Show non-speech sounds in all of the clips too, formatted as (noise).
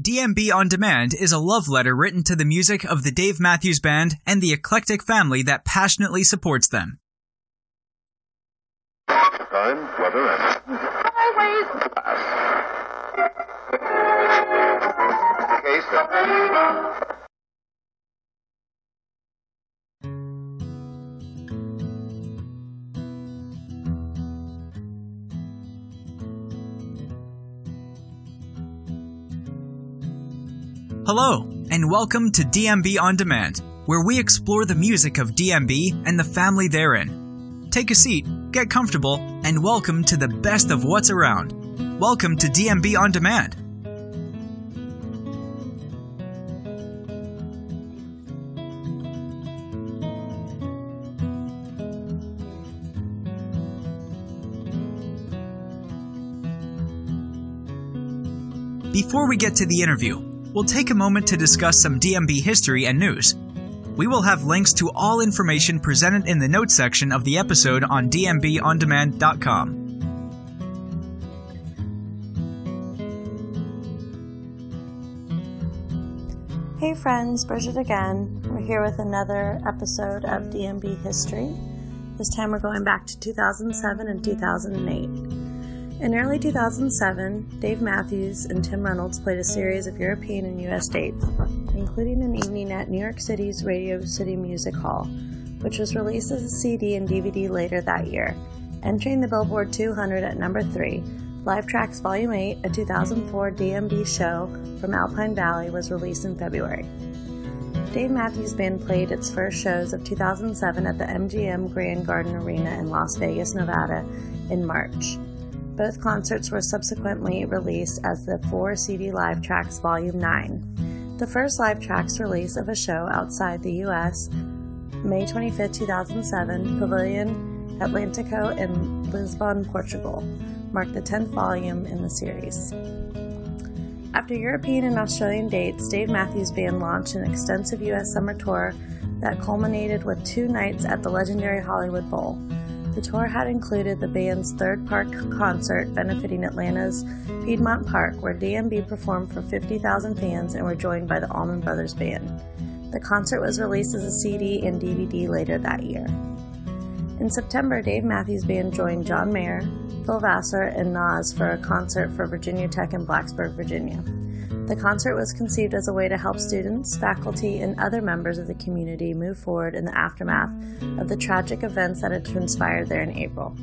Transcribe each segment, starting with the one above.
DMB On Demand is a love letter written to the music of the Dave Matthews Band and the eclectic family that passionately supports them. Time, weather, and Highways. case. Hello, and welcome to DMB On Demand, where we explore the music of DMB and the family therein. Take a seat, get comfortable, and welcome to the best of what's around. Welcome to DMB On Demand. Before we get to the interview, we'll take a moment to discuss some DMB history and news. We will have links to all information presented in the notes section of the episode on dmbondemand.com. Hey friends, Bridget again. We're here with another episode of DMB History. This time we're going back to 2007 and 2008. In early 2007, Dave Matthews and Tim Reynolds played a series of European and US dates, including an evening at New York City's Radio City Music Hall, which was released as a CD and DVD later that year, entering the Billboard 200 at number 3. Live Trax Volume 8, a 2004 DMB show from Alpine Valley, was released in February. Dave Matthews Band played its first shows of 2007 at the MGM Grand Garden Arena in Las Vegas, Nevada in March. Both concerts were subsequently released as the 4 CD Live Trax Volume 9. The first Live Trax release of a show outside the US, May 25, 2007, Pavilion Atlantico in Lisbon, Portugal, marked the 10th volume in the series. After European and Australian dates, Dave Matthews Band launched an extensive US summer tour that culminated with two nights at the legendary Hollywood Bowl. The tour had included the band's third park concert benefiting Atlanta's Piedmont Park, where DMB performed for 50,000 fans and were joined by the Allman Brothers Band. The concert was released as a CD and DVD later that year. In September, Dave Matthews Band joined John Mayer, Phil Vassar, and Nas for a concert for Virginia Tech in Blacksburg, Virginia. The concert was conceived as a way to help students, faculty, and other members of the community move forward in the aftermath of the tragic events that had transpired there in April.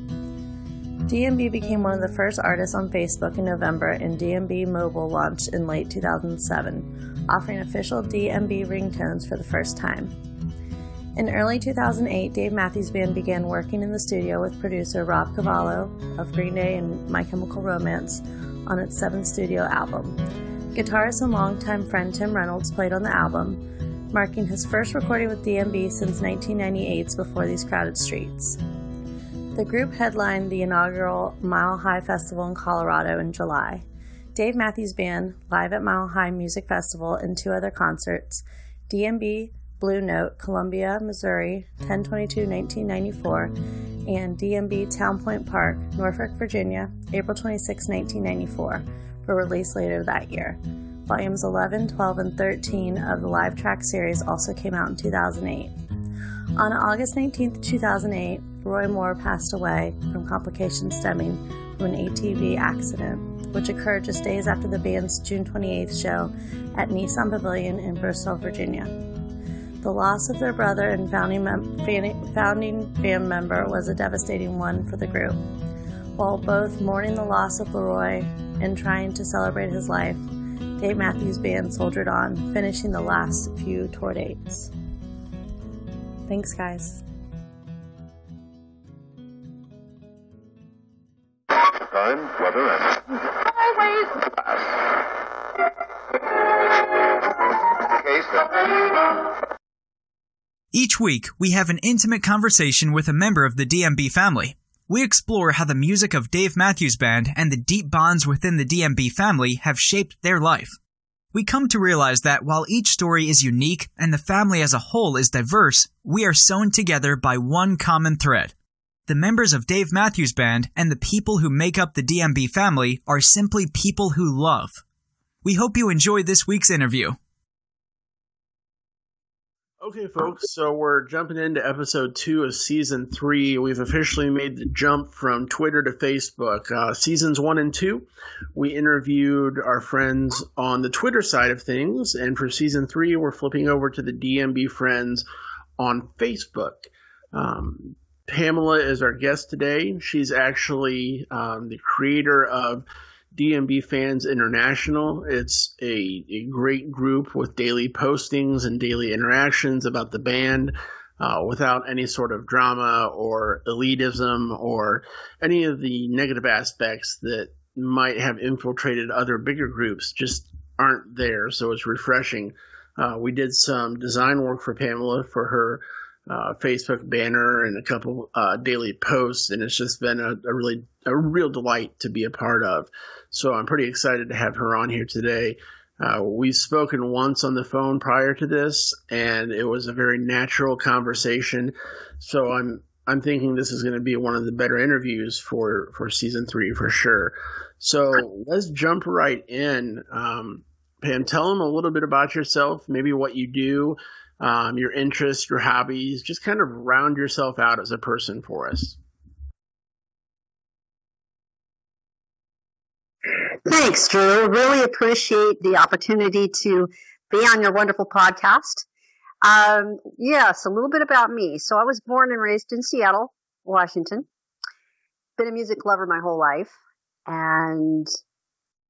DMB became one of the first artists on Facebook in November, and DMB Mobile launched in late 2007, offering official DMB ringtones for the first time. In early 2008, Dave Matthews Band began working in the studio with producer Rob Cavallo of Green Day and My Chemical Romance on its seventh studio album. Guitarist and longtime friend Tim Reynolds played on the album, marking his first recording with DMB since 1998's Before These Crowded Streets. The group headlined the inaugural Mile High Festival in Colorado in July. Dave Matthews Band, live at Mile High Music Festival, and two other concerts DMB Blue Note, Columbia, Missouri, 1022 1994, and DMB Town Point Park, Norfolk, Virginia, April 26, 1994, were released later that year. Volumes 11, 12, and 13 of the live track series also came out in 2008. On August 19, 2008, Roy Moore passed away from complications stemming from an ATV accident, which occurred just days after the band's June 28th show at Nissan Pavilion in Bristol, Virginia. The loss of their brother and founding, mem- founding band member was a devastating one for the group. While both mourning the loss of LeRoi and trying to celebrate his life, Dave Matthews Band soldiered on, finishing the last few tour dates. Thanks, guys. Time, weather, and Highways. case. Each week, we have an intimate conversation with a member of the DMB family. We explore how the music of Dave Matthews Band and the deep bonds within the DMB family have shaped their life. We come to realize that while each story is unique and the family as a whole is diverse, we are sewn together by one common thread. The members of Dave Matthews Band and the people who make up the DMB family are simply people who love. We hope you enjoy this week's interview. Okay, folks, so we're jumping into episode two of season three. We've officially made the jump from Twitter to Facebook. Uh, seasons one and two, we interviewed our friends on the Twitter side of things, and for season three, we're flipping over to the DMB friends on Facebook. Um, Pamela is our guest today. She's actually um, the creator of DMB Fans International. It's a, a, great group with daily postings and daily interactions about the band uh, without any sort of drama or elitism or any of the negative aspects that might have infiltrated other bigger groups just aren't there. So it's refreshing. Uh, we did some design work for Pamela for her uh, Facebook banner and a couple uh, daily posts, and it's just been a, a, really a real delight to be a part of. So I'm pretty excited to have her on here today. Uh, we've spoken once on the phone prior to this, and it was a very natural conversation. So I'm I'm thinking this is going to be one of the better interviews for for season three for sure. So let's jump right in. Um, Pam, tell them a little bit about yourself, maybe what you do, um, your interests, your hobbies, just kind of round yourself out as a person for us. Thanks, Drew. Really appreciate the opportunity to be on your wonderful podcast. Um, yes, a little bit about me. So I was born and raised in Seattle, Washington. Been a music lover my whole life. And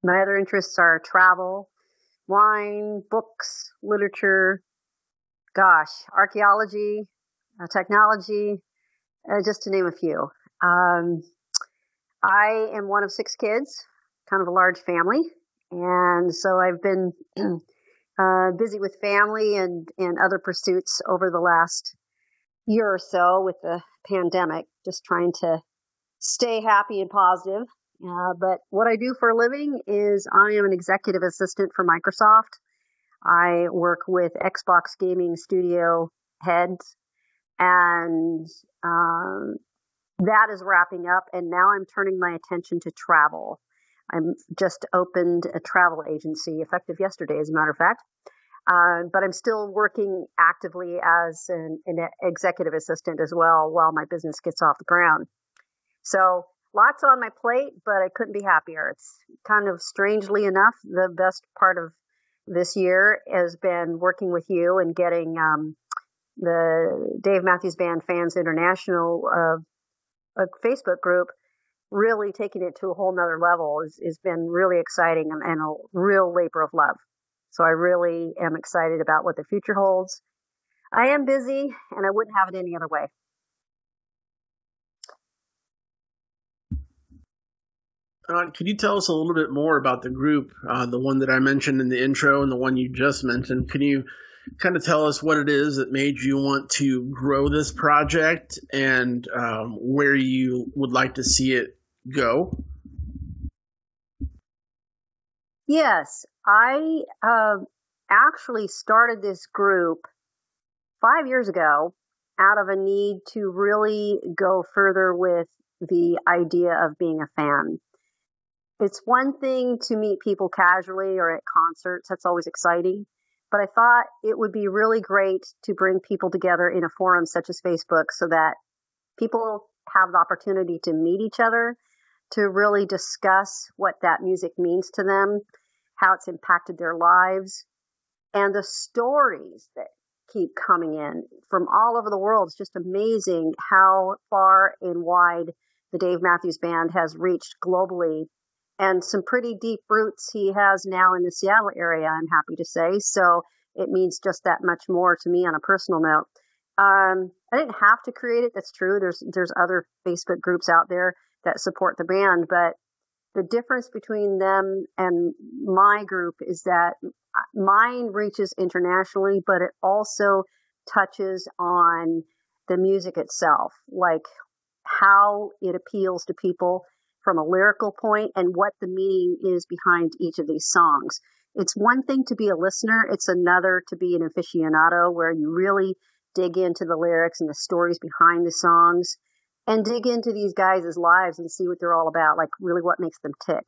my other interests are travel, wine, books, literature, gosh, archaeology, uh, technology, uh, just to name a few. Um, I am one of six kids, kind of a large family, and so I've been (clears throat) uh, busy with family and and other pursuits over the last year or so with the pandemic, just trying to stay happy and positive. Uh, but what I do for a living is I am an executive assistant for Microsoft. I work with Xbox gaming studio heads, and um, that is wrapping up. And now I'm turning my attention to travel. I'm just opened a travel agency effective yesterday, as a matter of fact. Uh, but I'm still working actively as an, an, executive assistant as well while my business gets off the ground. So lots on my plate, but I couldn't be happier. It's kind of strangely enough the best part of this year has been working with you and getting um, the Dave Matthews Band Fans International uh, Facebook group really taking it to a whole nother level has, has been really exciting and, and a real labor of love. So I really am excited about what the future holds. I am busy and I wouldn't have it any other way. Uh, could you tell us a little bit more about the group, uh, the one that I mentioned in the intro and the one you just mentioned? Can you kind of tell us what it is that made you want to grow this project and um, where you would like to see it go? Yes, I uh, actually started this group five years ago out of a need to really go further with the idea of being a fan it's one thing to meet people casually or at concerts. That's always exciting. But I thought it would be really great to bring people together in a forum such as Facebook so that people have the opportunity to meet each other, to really discuss what that music means to them, how it's impacted their lives, and the stories that keep coming in from all over the world. It's just amazing how far and wide the Dave Matthews Band has reached globally and some pretty deep roots he has now in the Seattle area, I'm happy to say. So it means just that much more to me on a personal note. Um, I didn't have to create it. That's true. There's, there's other Facebook groups out there that support the band, but the difference between them and my group is that mine reaches internationally, but it also touches on the music itself, like how it appeals to people from a lyrical point and what the meaning is behind each of these songs. It's one thing to be a listener, it's another to be an aficionado where you really dig into the lyrics and the stories behind the songs and dig into these guys' lives and see what they're all about, like really what makes them tick.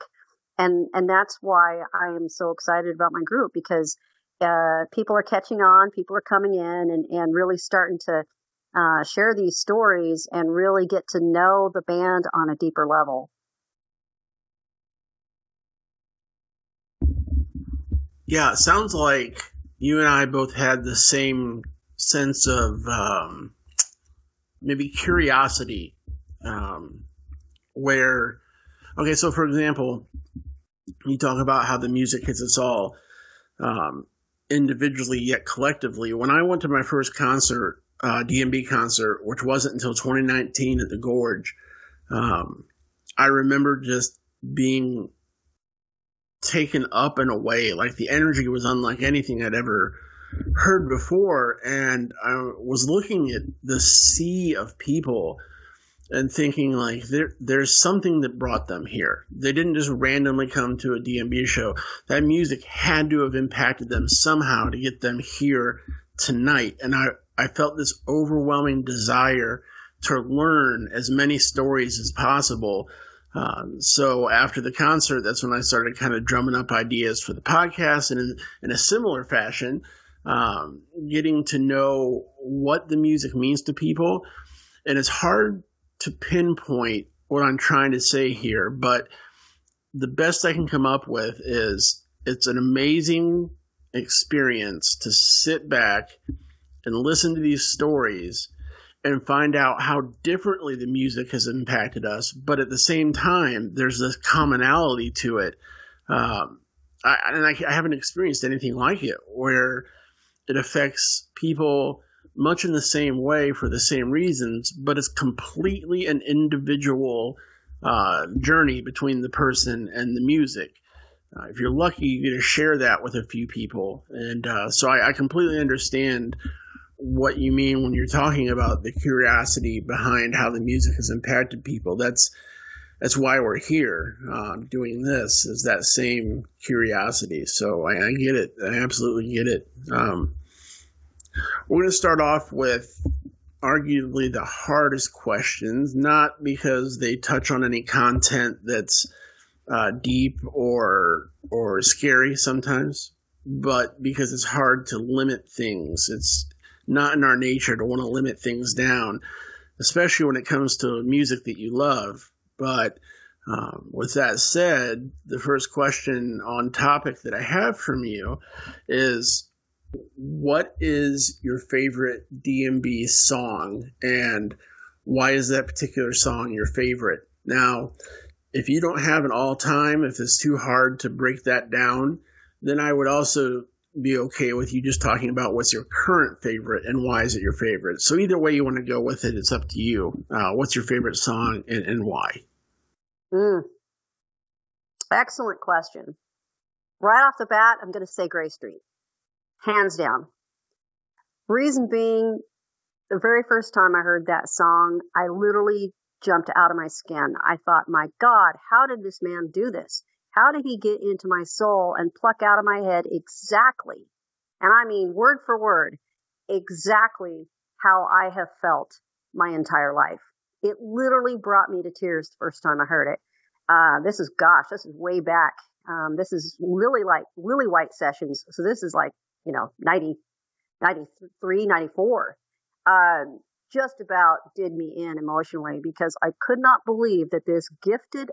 and and that's why I am so excited about my group because uh, people are catching on, people are coming in, and and really starting to uh, share these stories and really get to know the band on a deeper level. Yeah, it sounds like you and I both had the same sense of um, maybe curiosity, um, where, okay, so for example, you talk about how the music hits us all um, individually yet collectively. When I went to my first concert, uh, DMB concert, which wasn't until 2019 at the Gorge, um, I remember just being taken up and away. Like the energy was unlike anything I'd ever heard before. And I was looking at the sea of people and thinking like there there's something that brought them here. They didn't just randomly come to a DMB show. That music had to have impacted them somehow to get them here tonight. And I, I felt this overwhelming desire to learn as many stories as possible. Um, so after the concert, that's when I started kind of drumming up ideas for the podcast, and in, in a similar fashion, um, getting to know what the music means to people. And it's hard to pinpoint what I'm trying to say here, but the best I can come up with is it's an amazing experience to sit back and listen to these stories and find out how differently the music has impacted us. But at the same time, there's this commonality to it. Um, I, and I, I haven't experienced anything like it where it affects people much in the same way for the same reasons, but it's completely an individual uh, journey between the person and the music. Uh, if you're lucky, you get to share that with a few people. And uh, so I, I, completely understand what you mean when you're talking about the curiosity behind how the music has impacted people. That's that's why we're here um, doing this is that same curiosity. So I, I, get it. I absolutely get it. Um, we're going to start off with arguably the hardest questions, not because they touch on any content that's uh, deep or or scary sometimes, but because it's hard to limit things. It's not in our nature to want to limit things down, especially when it comes to music that you love. But um, with that said, the first question on topic that I have from you is what is your favorite DMB song and why is that particular song your favorite? Now, if you don't have an all time, if it's too hard to break that down, then I would also be okay with you just talking about what's your current favorite and why is it your favorite. So either way you want to go with it, it's up to you. Uh, what's your favorite song and, and why? Mm. Excellent question. Right off the bat, I'm going to say Grey Street hands down. Reason being, the very first time I heard that song, I literally jumped out of my skin. I thought, my God, how did this man do this? How did he get into my soul and pluck out of my head exactly, and I mean word for word, exactly how I have felt my entire life? It literally brought me to tears the first time I heard it. Uh, this is, gosh, this is way back. Um, this is really like Lillywhite sessions. So this is like you know, 90, 93, 94, um, just about did me in emotionally because I could not believe that this gifted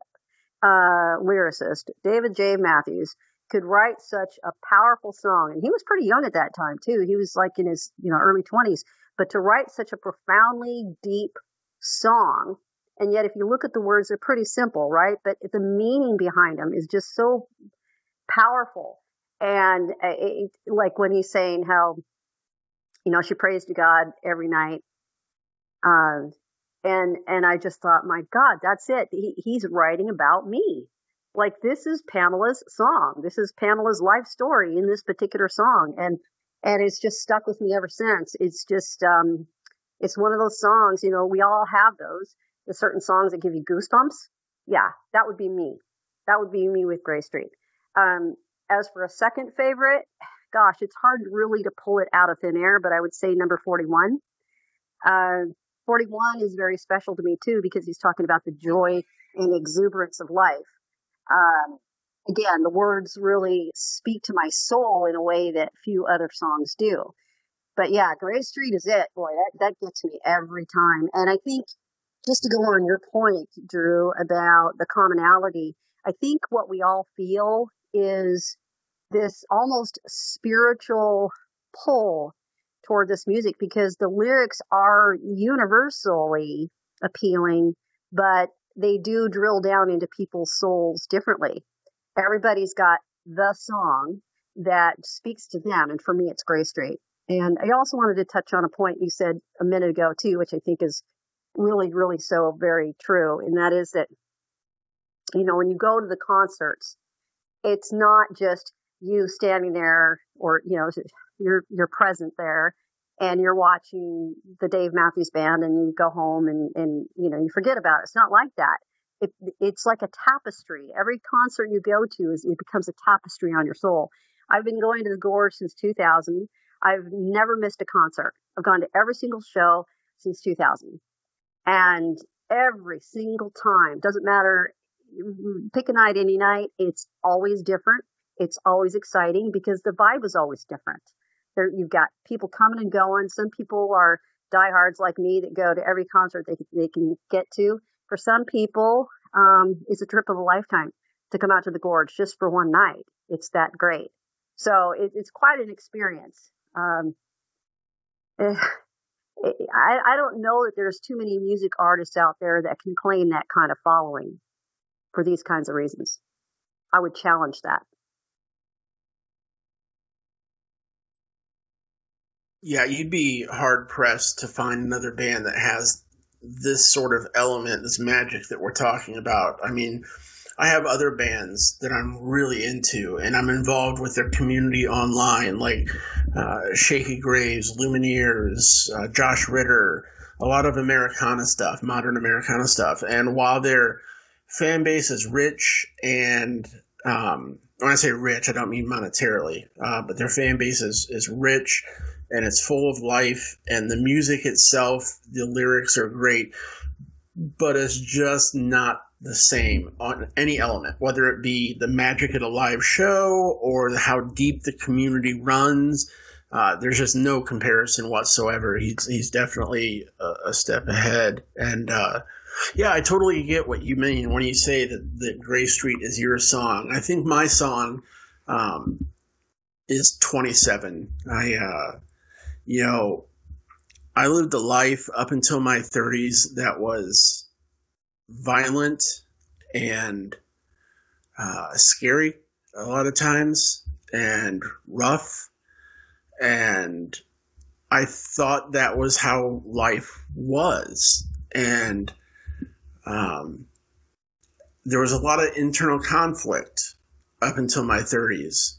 uh, lyricist, David J. Matthews, could write such a powerful song. And he was pretty young at that time too. He was like in his, you know, early 20s. But to write such a profoundly deep song, and yet if you look at the words, they're pretty simple, right? But the meaning behind them is just so powerful. And uh, it, like when he's saying how, you know, she prays to God every night. Um, and, and I just thought, my God, that's it. He, he's writing about me. Like this is Pamela's song. This is Pamela's life story in this particular song. And, and it's just stuck with me ever since. It's just, um, it's one of those songs, you know, we all have those. The certain songs that give you goosebumps. Yeah, that would be me. That would be me with Grey Street. Um, as for a second favorite, gosh, it's hard really to pull it out of thin air, but I would say number 41. Uh, 41 is very special to me too because he's talking about the joy and exuberance of life. Um, again, the words really speak to my soul in a way that few other songs do. But yeah, Grey Street is it. Boy, that, that gets me every time. And I think just to go on your point, Drew, about the commonality, I think what we all feel is this almost spiritual pull toward this music because the lyrics are universally appealing, but they do drill down into people's souls differently. Everybody's got the song that speaks to them, and for me, it's Grey Street. And I also wanted to touch on a point you said a minute ago too, which I think is really, really so very true, and that is that you know when you go to the concerts, it's not just you standing there or you know you're you're present there and you're watching the Dave Matthews Band and you go home and, and you know, you forget about it. It's not like that. It, it's like a tapestry. Every concert you go to is, it becomes a tapestry on your soul. I've been going to the Gorge since 2000. I've never missed a concert. I've gone to every single show since 2000. And every single time, doesn't matter, pick a night, any night, it's always different. It's always exciting because the vibe is always different. There, you've got people coming and going. Some people are diehards like me that go to every concert they, they can get to. For some people, um, it's a trip of a lifetime to come out to the gorge just for one night. It's that great. So it, it's quite an experience. Um, (sighs) eh, I, I don't know that there's too many music artists out there that can claim that kind of following for these kinds of reasons. I would challenge that. Yeah, you'd be hard pressed to find another band that has this sort of element, this magic that we're talking about. I mean, I have other bands that I'm really into, and I'm involved with their community online, like uh, Shakey Graves, Lumineers, uh, Josh Ritter, a lot of Americana stuff, modern Americana stuff. And while their fan base is rich and um, when I say rich, I don't mean monetarily, uh, but their fan base is, is rich and it's full of life, and the music itself, the lyrics are great, but it's just not the same on any element, whether it be the magic at a live show or how deep the community runs. Uh, there's just no comparison whatsoever. He's he's definitely a, a step ahead, and uh, yeah, I totally get what you mean when you say that that Grey Street is your song. I think my song um, is 27. I uh, you know, I lived a life up until my 30s that was violent and uh, scary a lot of times and rough. And I thought that was how life was. And um, there was a lot of internal conflict up until my 30s.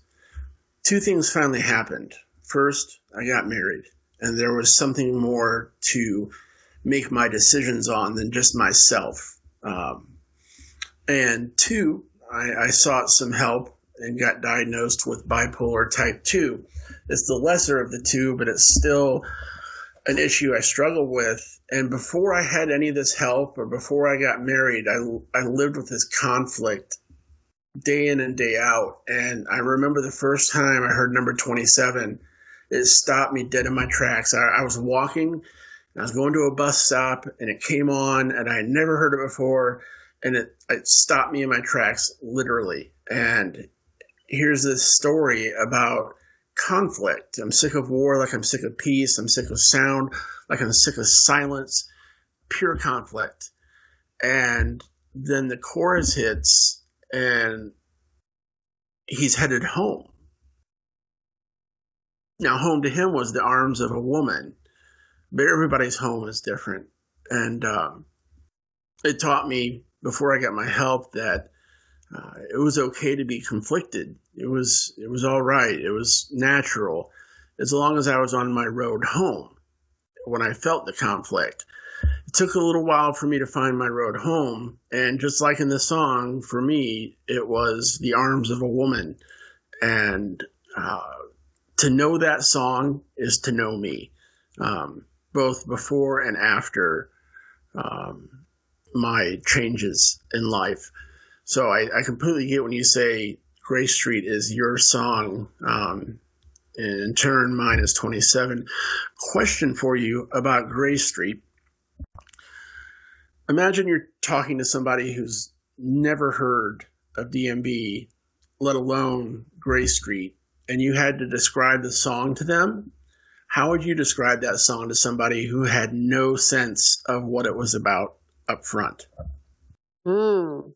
Two things finally happened. First, I got married, and there was something more to make my decisions on than just myself. Um, and two, I, I sought some help and got diagnosed with bipolar type 2. It's the lesser of the two, but it's still an issue I struggle with. And before I had any of this help or before I got married, I, I lived with this conflict day in and day out. And I remember the first time I heard number 27 it stopped me dead in my tracks. I, I was walking, I was going to a bus stop, and it came on, and I had never heard it before, and it, it stopped me in my tracks, literally. And here's this story about conflict. I'm sick of war, like I'm sick of peace. I'm sick of sound, like I'm sick of silence. Pure conflict. And then the chorus hits, and he's headed home. Now, home to him was the arms of a woman, but everybody's home is different. And um, it taught me before I got my help that uh, it was okay to be conflicted. It was it was all right. It was natural, as long as I was on my road home when I felt the conflict. It took a little while for me to find my road home, and just like in the song, for me, it was the arms of a woman, and uh, to know that song is to know me, um, both before and after um, my changes in life. So I, I completely get when you say Grey Street is your song. Um, in turn, mine is 27. Question for you about Grey Street. Imagine you're talking to somebody who's never heard of DMB, let alone Grey Street, and you had to describe the song to them. How would you describe that song to somebody who had no sense of what it was about up front? Hmm.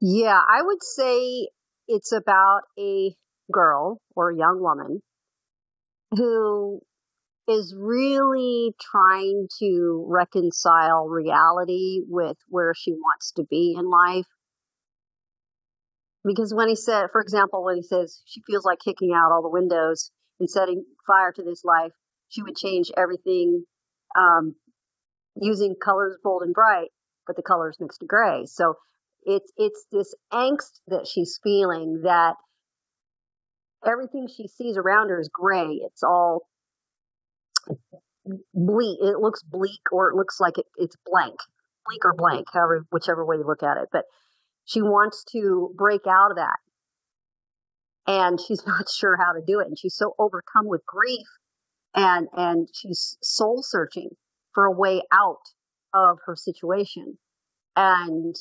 Yeah, I would say it's about a girl or a young woman who is really trying to reconcile reality with where she wants to be in life. Because when he said, for example, when he says she feels like kicking out all the windows and setting fire to this life, she would change everything um, using colors bold and bright, but the colors mixed to gray. So it's it's this angst that she's feeling that everything she sees around her is gray. It's all bleak. It looks bleak, or it looks like it, it's blank, bleak or blank, however, whichever way you look at it. But she wants to break out of that, and she's (laughs) not sure how to do it, and she's so overcome with grief, and and she's soul searching for a way out of her situation, and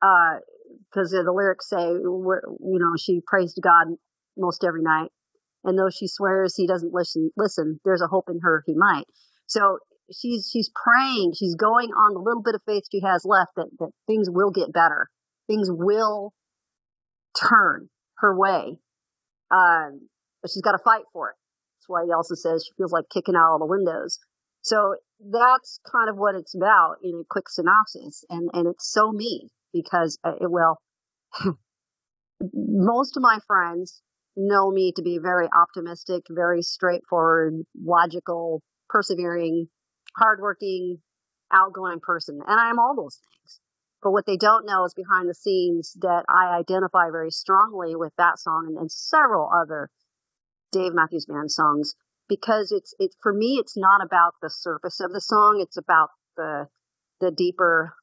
because uh, the lyrics say, you know, she prays to God most every night. And though she swears he doesn't listen, listen, there's a hope in her he might. So she's, she's praying. She's going on the little bit of faith she has left that, that things will get better. Things will turn her way. Um, but she's got to fight for it. That's why he also says she feels like kicking out all the windows. So that's kind of what it's about in a quick synopsis. And, and it's so me because uh, it will. (laughs) most of my friends know me to be very optimistic, very straightforward, logical, persevering, hardworking, outgoing person. And I am all those things. But what they don't know is behind the scenes that I identify very strongly with that song and, and several other Dave Matthews Band songs because it's, it's, for me, it's not about the surface of the song. It's about the, the deeper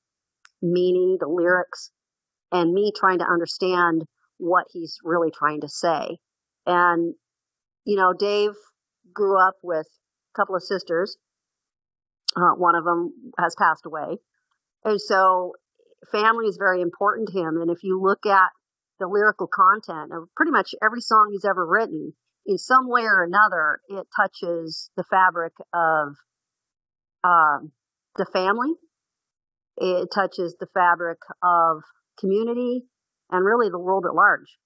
meaning, the lyrics, and me trying to understand what he's really trying to say. And, you know, Dave grew up with a couple of sisters. Uh, one of them has passed away. And so family is very important to him. And if you look at the lyrical content of pretty much every song he's ever written, in some way or another, it touches the fabric of um, the family it touches the fabric of community and really the world at large.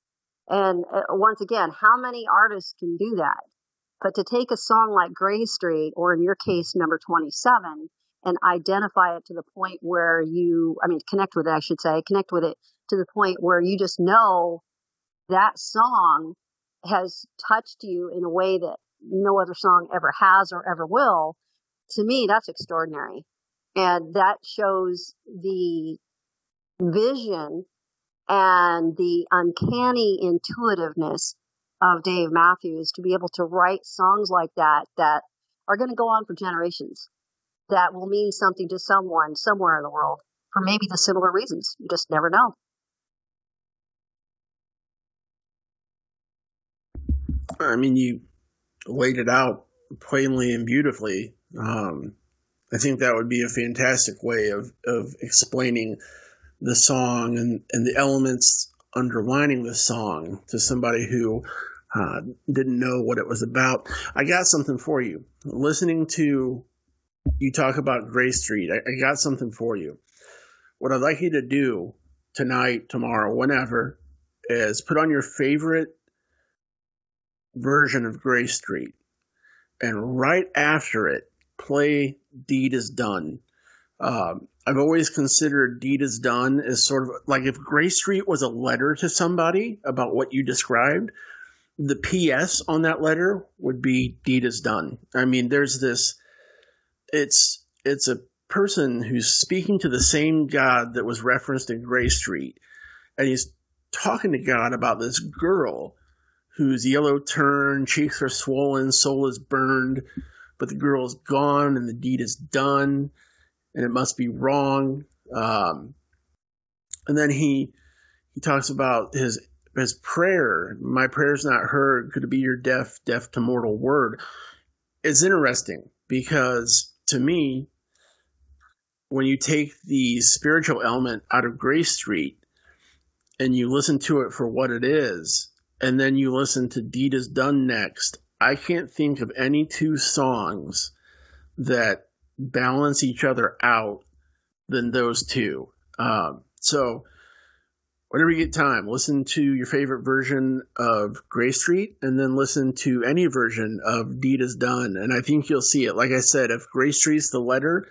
And uh, once again, how many artists can do that? But to take a song like Grey Street, or in your case, number 27, and identify it to the point where you, I mean, connect with it, I should say, connect with it to the point where you just know that song has touched you in a way that no other song ever has or ever will. To me, that's extraordinary. And that shows the vision and the uncanny intuitiveness of Dave Matthews to be able to write songs like that that are going to go on for generations that will mean something to someone somewhere in the world for maybe the similar reasons. You just never know. I mean, you laid it out plainly and beautifully. Um, I think that would be a fantastic way of, of explaining the song and, and the elements underlining the song to somebody who uh, didn't know what it was about. I got something for you. Listening to you talk about Grey Street, I, I got something for you. What I'd like you to do tonight, tomorrow, whenever, is put on your favorite version of Grey Street. And right after it, play Deed is Done. Um, I've always considered Deed is Done as sort of like if Grey Street was a letter to somebody about what you described, the PS on that letter would be Deed is Done. I mean, there's this, it's, it's a person who's speaking to the same God that was referenced in Grey Street. And he's talking to God about this girl whose yellow turned, cheeks are swollen, soul is burned, but the girl is gone and the deed is done and it must be wrong. Um, and then he he talks about his his prayer. My prayer's not heard. Could it be your deaf, deaf to mortal word? It's interesting because to me, when you take the spiritual element out of Grey Street and you listen to it for what it is, and then you listen to Deed is Done next, I can't think of any two songs that balance each other out than those two. Um, so, whenever you get time, listen to your favorite version of Grey Street and then listen to any version of Deed is Done. And I think you'll see it. Like I said, if Grey Street's the letter,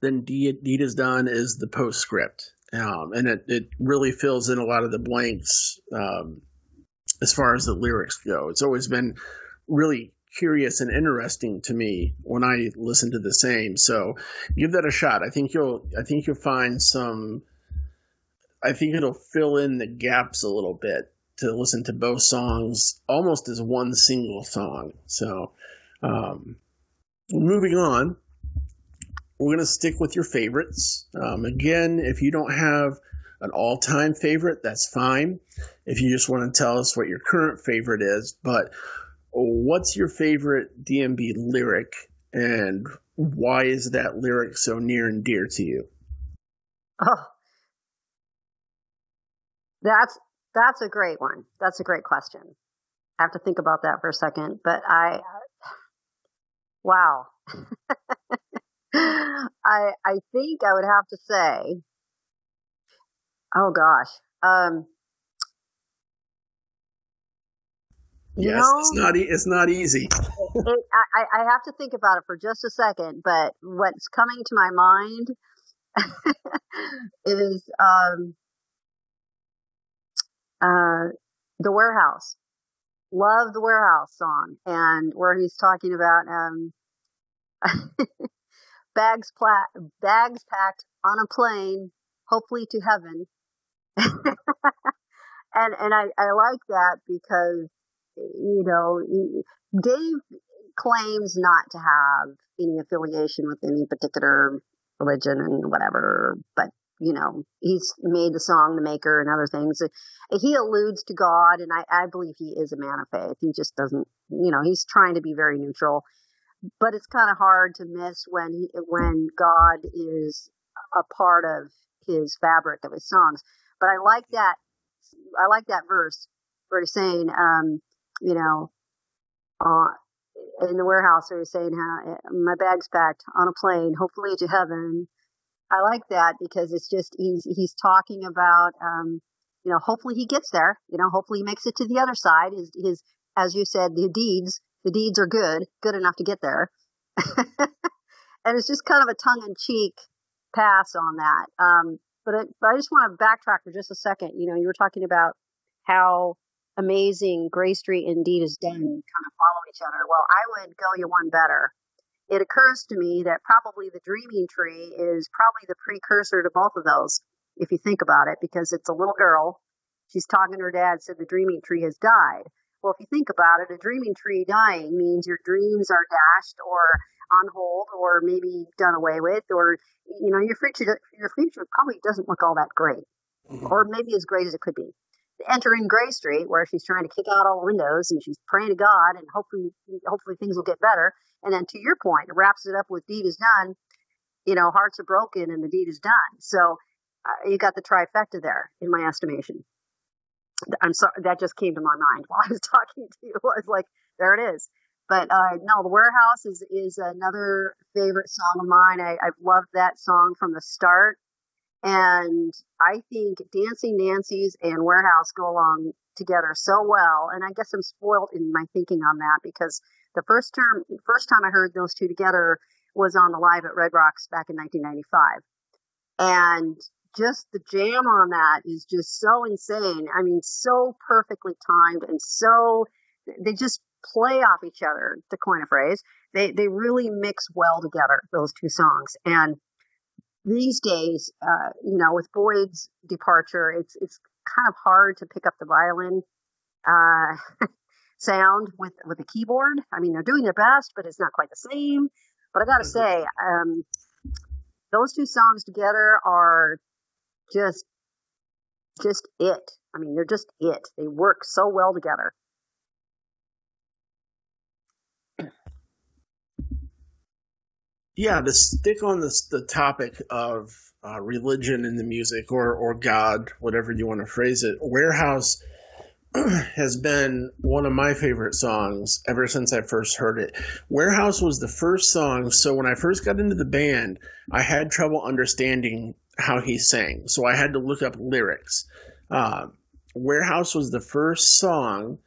then Deed, Deed is Done is the postscript. Um, and it, it really fills in a lot of the blanks um, as far as the lyrics go. It's always been really curious and interesting to me when I listen to the same. So give that a shot. I think you'll I think you'll find some I think it'll fill in the gaps a little bit to listen to both songs almost as one single song. So um, moving on, we're going to stick with your favorites. Um, again, if you don't have an all time favorite, that's fine. If you just want to tell us what your current favorite is, but what's your favorite DMB lyric and why is that lyric so near and dear to you? Oh, that's that's a great one. That's a great question. I have to think about that for a second, but I, wow. (laughs) I I think I would have to say, oh gosh, um, you yes, know, it's not e- it's not easy. (laughs) it, I, I have to think about it for just a second, but what's coming to my mind (laughs) is um, uh, the warehouse. Love the warehouse song, and where he's talking about um, (laughs) bags pla- bags packed on a plane, hopefully to heaven. (laughs) and and I, I like that because you know Dave claims not to have any affiliation with any particular religion and whatever, but you know he's made the song the maker and other things. He alludes to God, and I, I believe he is a man of faith. He just doesn't, you know, he's trying to be very neutral but it's kind of hard to miss when he, when God is a part of his fabric of his songs. But I like that. I like that verse where he's saying, um, you know, uh, in the warehouse, where he's saying, my bag's packed on a plane, hopefully to heaven. I like that because it's just he's he's talking about, um, you know, hopefully he gets there. You know, hopefully he makes it to the other side. His his, as you said, the deeds the deeds are good, good enough to get there. (laughs) and it's just kind of a tongue in cheek pass on that. Um, but, it, but I just want to backtrack for just a second. You know, you were talking about how amazing Grey Street and Deed is done kind of follow each other. Well, I would go you one better. It occurs to me that probably the Dreaming Tree is probably the precursor to both of those, if you think about it, because it's a little girl. She's talking to her dad, said the Dreaming Tree has died. Well, if you think about it, a dreaming tree dying means your dreams are dashed or on hold or maybe done away with or, you know, your future, your future probably doesn't look all that great mm-hmm. or maybe as great as it could be. Entering Grey Street where she's trying to kick out all the windows and she's praying to God and hopefully, hopefully things will get better. And then to your point, it wraps it up with deed is done. You know, hearts are broken and the deed is done. So uh, you got the trifecta there in my estimation. I'm sorry, that just came to my mind (laughs) while I was talking to you. I was like, there it is. But uh, no, the warehouse is is another favorite song of mine. I, I've loved that song from the start, and I think Dancing Nancies and Warehouse go along together so well. And I guess I'm spoiled in my thinking on that because the first term, first time I heard those two together was on the live at Red Rocks back in 1995, and just the jam on that is just so insane. I mean, so perfectly timed and so they just play off each other, to coin a phrase. They they really mix well together, those two songs. And these days, uh, you know, with Boyd's departure, it's it's kind of hard to pick up the violin uh, (laughs) sound with with a keyboard. I mean, they're doing their best, but it's not quite the same. But I got to say, um, those two songs together are just just it. I mean, they're just it. They work so well together. Yeah, to stick on this the topic of uh, religion in the music or or God, whatever you want to phrase it. Warehouse (clears throat) has been one of my favorite songs ever since I first heard it. Warehouse was the first song, so when I first got into the band, I had trouble understanding how he sang, so I had to look up lyrics. Uh, Warehouse was the first song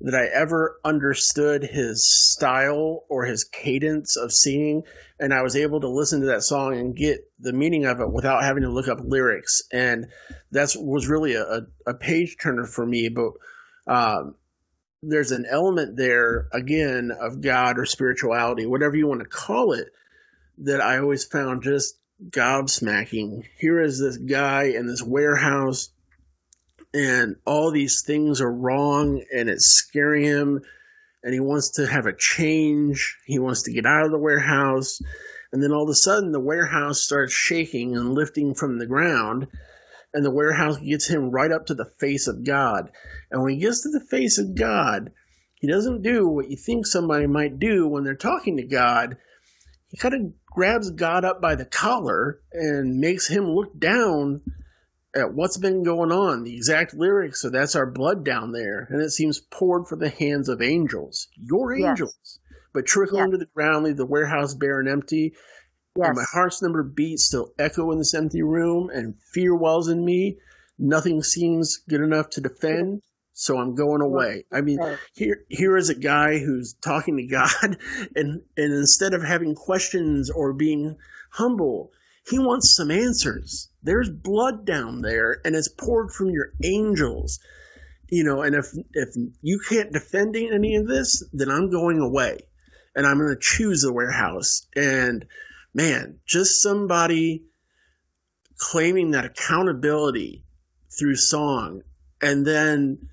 that I ever understood his style or his cadence of singing, and I was able to listen to that song and get the meaning of it without having to look up lyrics. And that was really a, a page turner for me. But um, there's an element there, again, of God or spirituality, whatever you want to call it, that I always found just gobsmacking. Here is this guy in this warehouse and all these things are wrong and it's scaring him and he wants to have a change. He wants to get out of the warehouse. And then all of a sudden the warehouse starts shaking and lifting from the ground and the warehouse gets him right up to the face of God. And when he gets to the face of God, he doesn't do what you think somebody might do when they're talking to God. He kind of grabs God up by the collar and makes him look down at what's been going on. The exact lyrics so that's our blood down there, and it seems poured from the hands of angels, your angels, yes. but trickle yes. into the ground, leave the warehouse bare and empty. Yes. And my heart's number beats still echo in this empty room, and fear wells in me. Nothing seems good enough to defend, so I'm going away. I mean, here here is a guy who's talking to (laughs) God, and and instead of having questions or being humble, he wants some answers. There's blood down there, and it's poured from your angels. You know, and if if you can't defend any of this, then I'm going away, and I'm going to choose the warehouse. And man, just somebody claiming that accountability through song, and then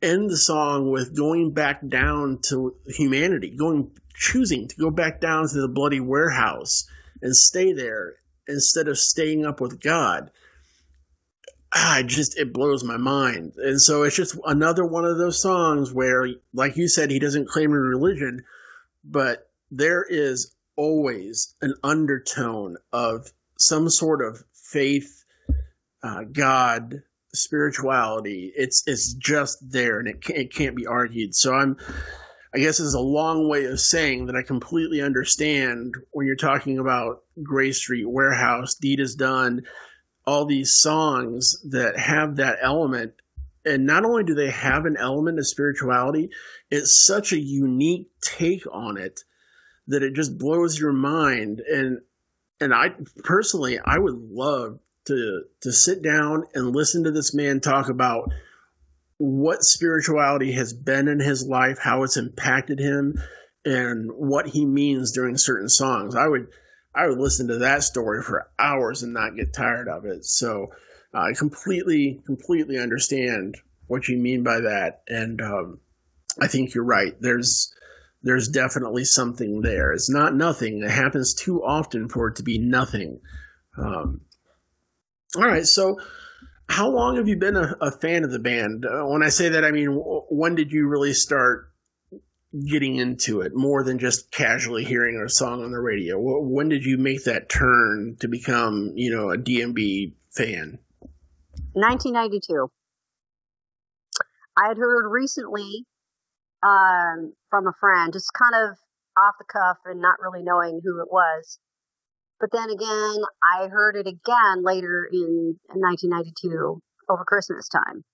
end the song with going back down to humanity, going choosing to go back down to the bloody warehouse and stay there instead of staying up with God. I just it blows my mind. And so it's just another one of those songs where like you said he doesn't claim a religion, but there is always an undertone of some sort of faith, uh, God, spirituality. It's it's just there and it can't, it can't be argued. So I'm I guess is a long way of saying that I completely understand when you're talking about Grey Street Warehouse, Deed is Done, all these songs that have that element. And not only do they have an element of spirituality, it's such a unique take on it that it just blows your mind. And and I personally, I would love to to sit down and listen to this man talk about what spirituality has been in his life, how it's impacted him, and what he means during certain songs. I would I would listen to that story for hours and not get tired of it. So I completely completely understand what you mean by that, and um, I think you're right. There's there's definitely something there. It's not nothing. It happens too often for it to be nothing. Um, all right, so how long have you been a, a fan of the band? Uh, when I say that, I mean when did you really start getting into it more than just casually hearing a song on the radio? When did you make that turn to become, you know, a DMB fan? 1992. I had heard recently um, from a friend, just kind of off the cuff and not really knowing who it was, but then again, I heard it again later in 1992 over Christmas time.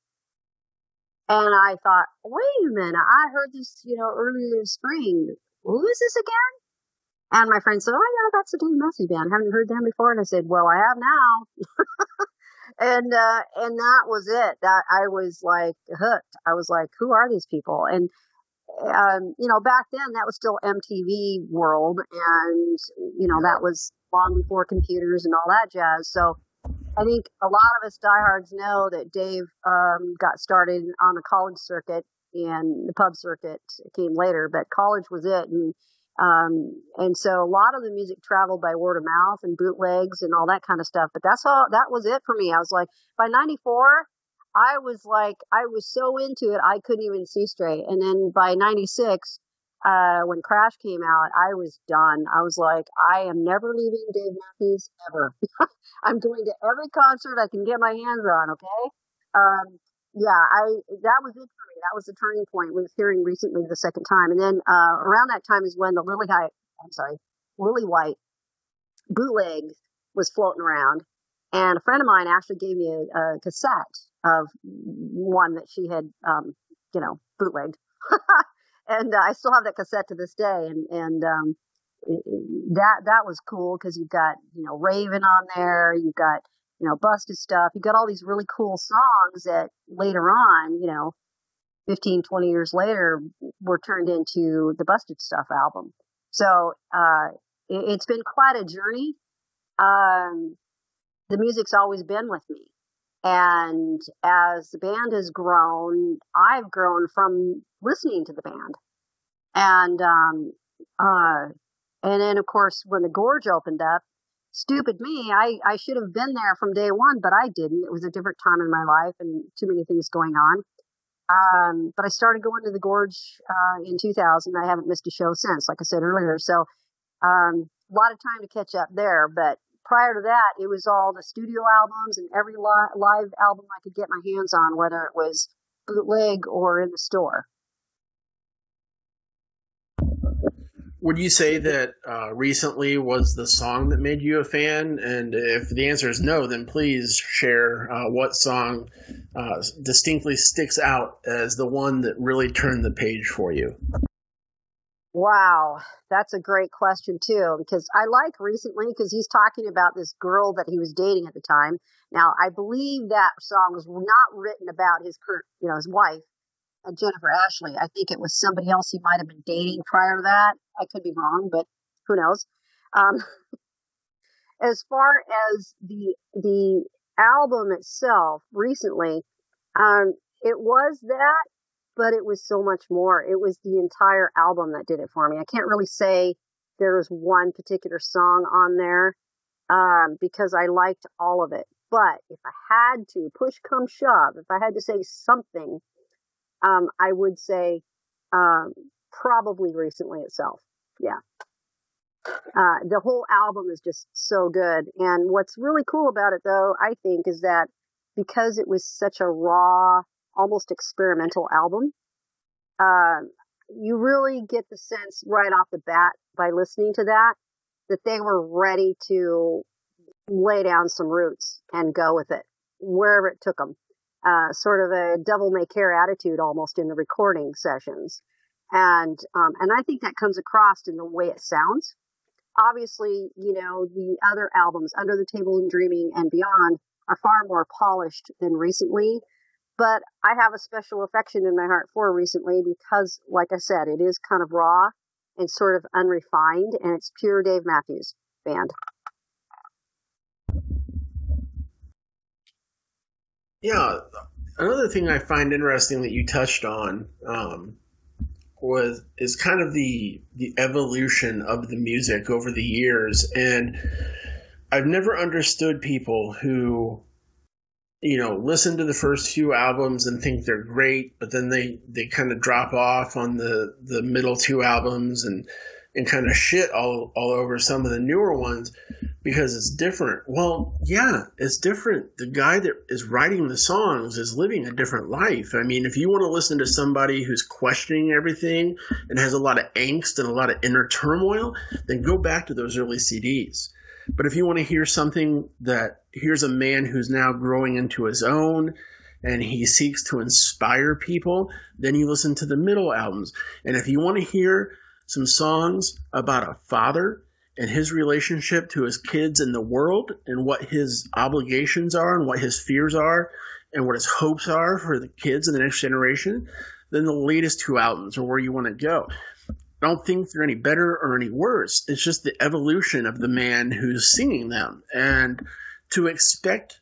And I thought, wait a minute, I heard this, you know, earlier in spring. Who is this again? And my friend said, oh yeah, that's the Dave Matthews Band. Haven't heard them before? And I said, well, I have now. (laughs) and, uh, and that was it. That I was like hooked. I was like, who are these people? And, um, you know, back then that was still MTV world and, you know, that was long before computers and all that jazz. So I think a lot of us diehards know that Dave um, got started on the college circuit and the pub circuit came later, but college was it. And Um, and so a lot of the music traveled by word of mouth and bootlegs and all that kind of stuff. But that's all, that was it for me. I was like, by 94, I was like, I was so into it, I couldn't even see straight. And then by 96, uh, when Crash came out, I was done. I was like, I am never leaving Dave Matthews ever. (laughs) I'm going to every concert I can get my hands on. Okay. Um, yeah, I that was it for me. That was the turning point. Was hearing recently the second time, and then uh, around that time is when the Lillywhite, I'm sorry, Lillywhite bootleg was floating around, and a friend of mine actually gave me a, a cassette of one that she had, um, you know, bootlegged, (laughs) and uh, I still have that cassette to this day, and and um, that that was cool because you've got you know Raven on there, you've got you know, busted stuff. you've got all these really cool songs that later on, you know, 15, 20 years later were turned into the busted stuff album. So, uh, it, has been quite a journey. Um, the music's always been with me. And as the band has grown, I've grown from listening to the band. And, um, uh, and then of course when the gorge opened up, stupid me. I, I should have been there from day one, but I didn't. It was a different time in my life and too many things going on. Um, but I started going to the Gorge uh, in 2000. I haven't missed a show since, like I said earlier. So um, a lot of time to catch up there. But prior to that, it was all the studio albums and every li- live album I could get my hands on, whether it was bootleg or in the store. would you say that uh, recently was the song that made you a fan? And if the answer is no, then please share uh, what song uh, distinctly sticks out as the one that really turned the page for you. Wow, that's a great question too. Because I like recently because he's talking about this girl that he was dating at the time. Now I believe that song was not written about his current, you know, his wife uh, Jennifer Ashley. I think it was somebody else he might have been dating prior to that. I could be wrong, but who knows? Um, (laughs) as far as the the album itself, recently, um, it was that, but it was so much more. It was the entire album that did it for me. I can't really say there was one particular song on there um, because I liked all of it. But if I had to push come shove, if I had to say something um, I would say um, probably recently itself. Yeah. Uh, the whole album is just so good. And what's really cool about it, though, I think, is that because it was such a raw, almost experimental album, uh, you really get the sense right off the bat by listening to that that they were ready to lay down some roots and go with it wherever it took them uh, sort of a devil may care attitude almost in the recording sessions. And, um, and I think that comes across in the way it sounds. Obviously, you know, the other albums, Under the Table and Dreaming and Beyond, are far more polished than recently. But I have a special affection in my heart for recently because, like I said, it is kind of raw and sort of unrefined, and it's pure Dave Matthews Band. Yeah, another thing I find interesting that you touched on um, was is kind of the the evolution of the music over the years, and I've never understood people who you know listen to the first few albums and think they're great, but then they they kind of drop off on the the middle two albums and and kind of shit all all over some of the newer ones because it's different. Well, yeah, it's different. The guy that is writing the songs is living a different life. I mean, if you want to listen to somebody who's questioning everything and has a lot of angst and a lot of inner turmoil, then go back to those early CDs. But if you want to hear something that here's a man who's now growing into his own and he seeks to inspire people, then you listen to the middle albums. And if you want to hear some songs about a father and his relationship to his kids and the world and what his obligations are and what his fears are and what his hopes are for the kids and the next generation, then the latest two albums are where you want to go. I don't think they're any better or any worse. It's just the evolution of the man who's singing them. And to expect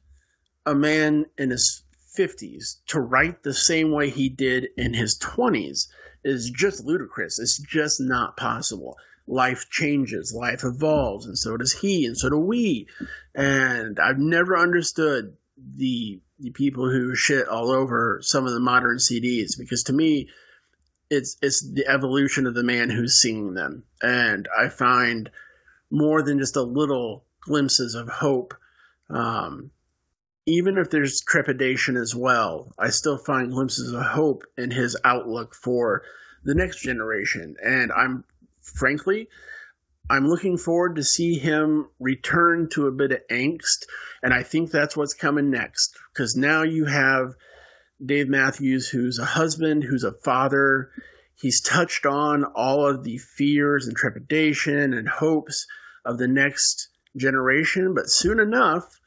a man in his 50s to write the same way he did in his 20s is just ludicrous. It's just not possible. Life changes, life evolves, and so does he, and so do we. And I've never understood the the people who shit all over some of the modern CDs because to me, it's it's the evolution of the man who's seeing them, and I find more than just a little glimpses of hope. Um, even if there's trepidation as well, I still find glimpses of hope in his outlook for the next generation. And I'm frankly, I'm looking forward to see him return to a bit of angst. And I think that's what's coming next. Because now you have Dave Matthews, who's a husband, who's a father. He's touched on all of the fears and trepidation and hopes of the next generation. But soon enough,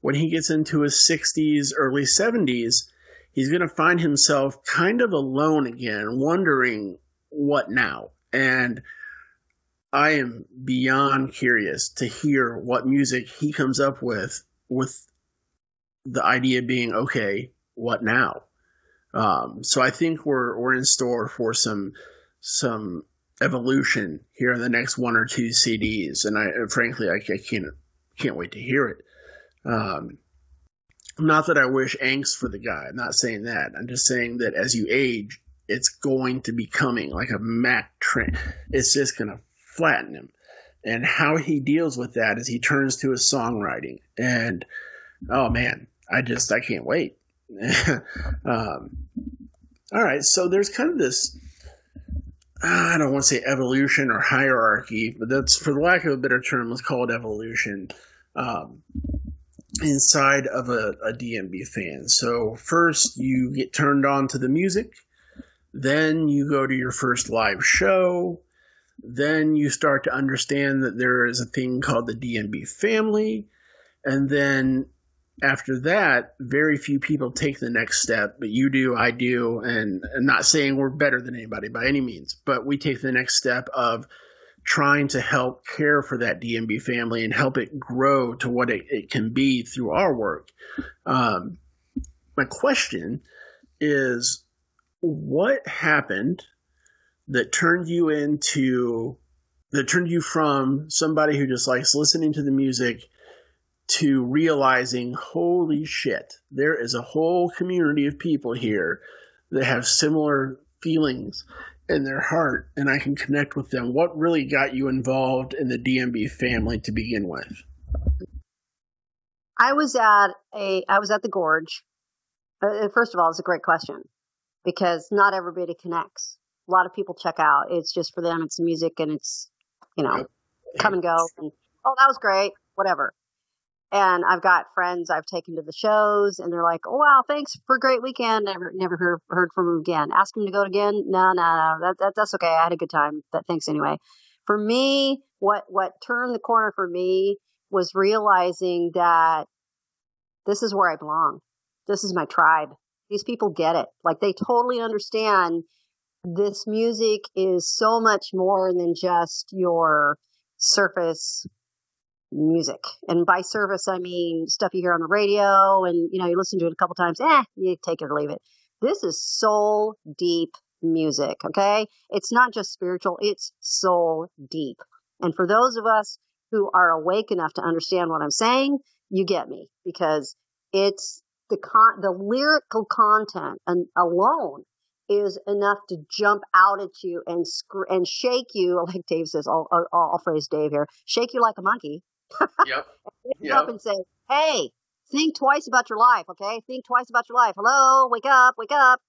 when he gets into his 60s, early 70s, he's going to find himself kind of alone again, wondering what now. And I am beyond curious to hear what music he comes up with, with the idea being, okay, what now? Um, so I think we're, we're in store for some, some evolution here in the next one or two CDs. And I, frankly, I, I can't, can't wait to hear it. Um, not that I wish angst for the guy. I'm not saying that. I'm just saying that as you age, it's going to be coming like a Mack train. It's just going to flatten him. And how he deals with that is he turns to his songwriting. And oh man, I just I can't wait. (laughs) um, all right, so there's kind of this. I don't want to say evolution or hierarchy, but that's for the lack of a better term, let's call it evolution. Um, inside of a, a DMB fan. So first you get turned on to the music, then you go to your first live show, then you start to understand that there is a thing called the DMB family, and then after that, very few people take the next step, but you do, I do, and I'm not saying we're better than anybody by any means, but we take the next step of trying to help care for that DMB family and help it grow to what it, it can be through our work. Um, my question is what happened that turned you into that turned you from somebody who just likes listening to the music to realizing holy shit there is a whole community of people here that have similar feelings in their heart and I can connect with them. What really got you involved in the DMB family to begin with? I was at a I was at the Gorge. Uh, first of all, it's a great question because not everybody connects. A lot of people check out. It's just for them. It's music and it's you know come and go. And, oh, that was great. Whatever. And I've got friends I've taken to the shows, and they're like, "Oh wow, thanks for a great weekend. Never, never heard heard from them again. Ask them to go again. No, no, no, that, that that's okay. I had a good time. But thanks anyway. For me, what what turned the corner for me was realizing that this is where I belong. This is my tribe. These people get it. Like they totally understand. This music is so much more than just your surface music. And by service, I mean stuff you hear on the radio and, you know, you listen to it a couple times, eh, you take it or leave it. This is soul deep music, okay? It's not just spiritual, it's soul deep. And for those of us who are awake enough to understand what I'm saying, you get me because it's the con, the lyrical content and alone is enough to jump out at you and sc- and shake you, (laughs) like Dave says. I'll, I'll, I'll phrase Dave here: shake you like a monkey, yep. (laughs) yep. up and say, hey, think twice about your life, okay? Think twice about your life. Hello, wake up, wake up.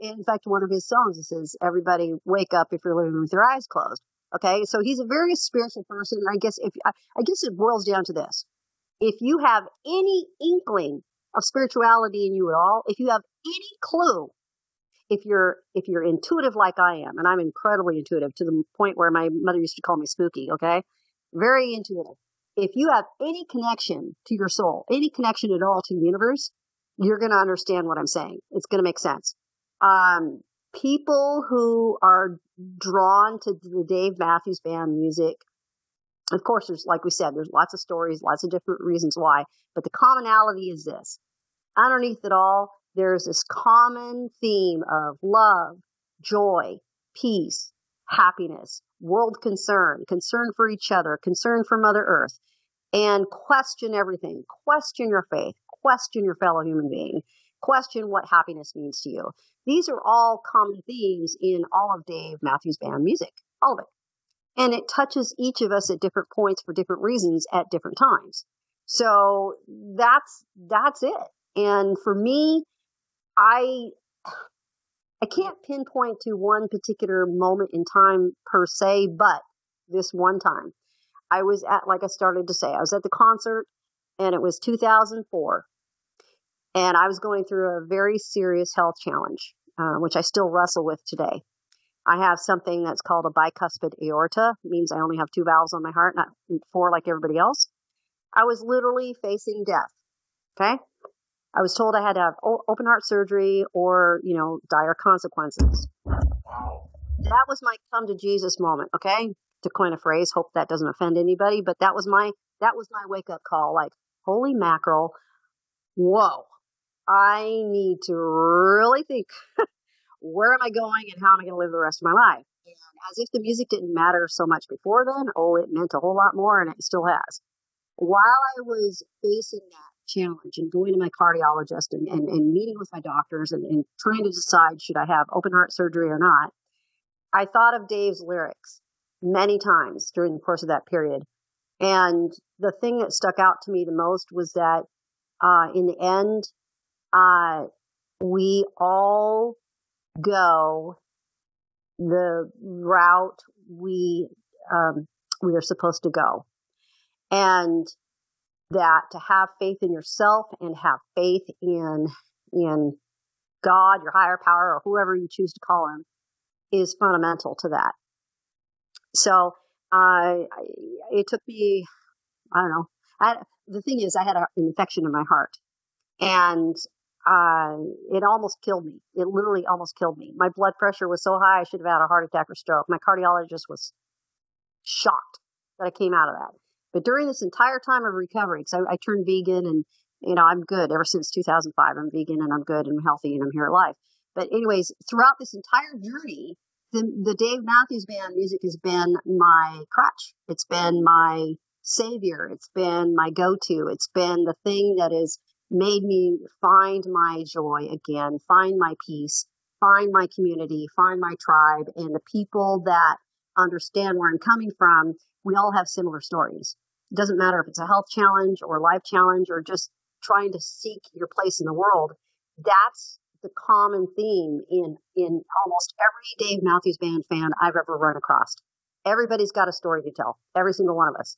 In fact, one of his songs it says, everybody wake up if you're living with your eyes closed. Okay, so he's a very spiritual person. I guess if I, I guess it boils down to this: if you have any inkling of spirituality in you at all, if you have any clue, if you're if you're intuitive like I am, and I'm incredibly intuitive to the point where my mother used to call me spooky. Okay, very intuitive if you have any connection to your soul, any connection at all to the universe, you're going to understand what I'm saying. It's going to make sense. Um, people who are drawn to the Dave Matthews Band music, of course, there's, like we said, there's lots of stories, lots of different reasons why, but the commonality is this. Underneath it all, there's this common theme of love, joy, peace, happiness, world concern, concern for each other, concern for Mother Earth, and question everything. Question your faith, question your fellow human being, question what happiness means to you. These are all common themes in all of Dave Matthews Band music, all of it. And it touches each of us at different points for different reasons at different times. So that's, that's it. And for me, I, I can't pinpoint to one particular moment in time per se, but this one time I was at, like I started to say, I was at the concert and it was 2004 and I was going through a very serious health challenge, uh, which I still wrestle with today. I have something that's called a bicuspid aorta. Means I only have two valves on my heart, not four like everybody else. I was literally facing death. Okay. I was told I had to have open heart surgery or, you know, dire consequences. That was my come to Jesus moment. Okay. To coin a phrase. Hope that doesn't offend anybody, but that was my, that was my wake up call. Like, holy mackerel. Whoa. I need to really think (laughs) where am I going and how am I going to live the rest of my life? And as if the music didn't matter so much before then, oh, it meant a whole lot more and it still has. While I was facing that challenge and going to my cardiologist and, and, and meeting with my doctors and, and trying to decide should I have open heart surgery or not, I thought of Dave's lyrics many times during the course of that period. And the thing that stuck out to me the most was that uh, in the end, uh, we all go the route we um, we are supposed to go, and that to have faith in yourself and have faith in in God, your higher power, or whoever you choose to call him, is fundamental to that. So, uh, it took me, I don't know. I, the thing is, I had an infection in my heart, and uh, it almost killed me. It literally almost killed me. My blood pressure was so high, I should have had a heart attack or stroke. My cardiologist was shocked that I came out of that. But during this entire time of recovery, because I, turned vegan and, you know, I'm good ever since 2005. I'm vegan and I'm good and I'm healthy and I'm here alive. But anyways, throughout this entire journey, the, the Dave Matthews Band music has been my crutch. It's been my savior. It's been my go-to. It's been the thing that has made me find my joy again, find my peace, find my community, find my tribe, and the people that understand where I'm coming from. We all have similar stories. It doesn't matter if it's a health challenge or life challenge or just trying to seek your place in the world. That's the common theme in, in almost every Dave Matthews Band fan I've ever run across. Everybody's got a story to tell. Every single one of us.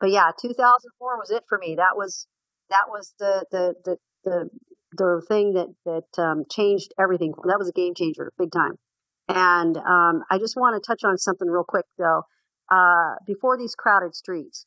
But yeah, 2004 was it for me. That was that was the the the the, the thing that that um, changed everything. That was a game changer, big time. And um, I just want to touch on something real quick though. Uh, before these crowded streets,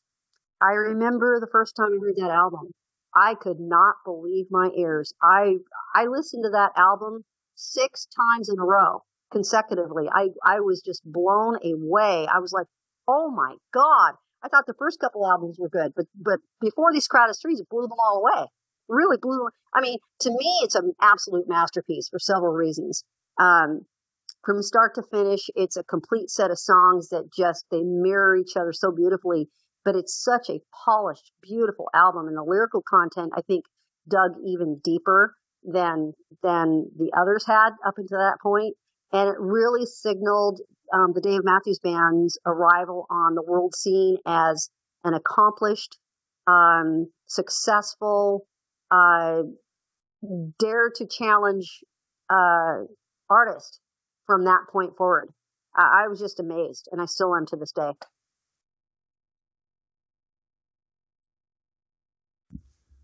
I remember the first time I heard that album. I could not believe my ears. I I listened to that album six times in a row consecutively. I I was just blown away. I was like, oh my god! I thought the first couple albums were good, but but before these crowded streets, it blew them all away. Really blew. I mean, to me, it's an absolute masterpiece for several reasons. Um, from start to finish, it's a complete set of songs that just they mirror each other so beautifully. But it's such a polished, beautiful album, and the lyrical content I think dug even deeper than than the others had up until that point. and it really signaled um, the Dave Matthews Band's arrival on the world scene as an accomplished, um, successful, uh, dare to challenge uh, artist from that point forward. I, I was just amazed, and I still am to this day.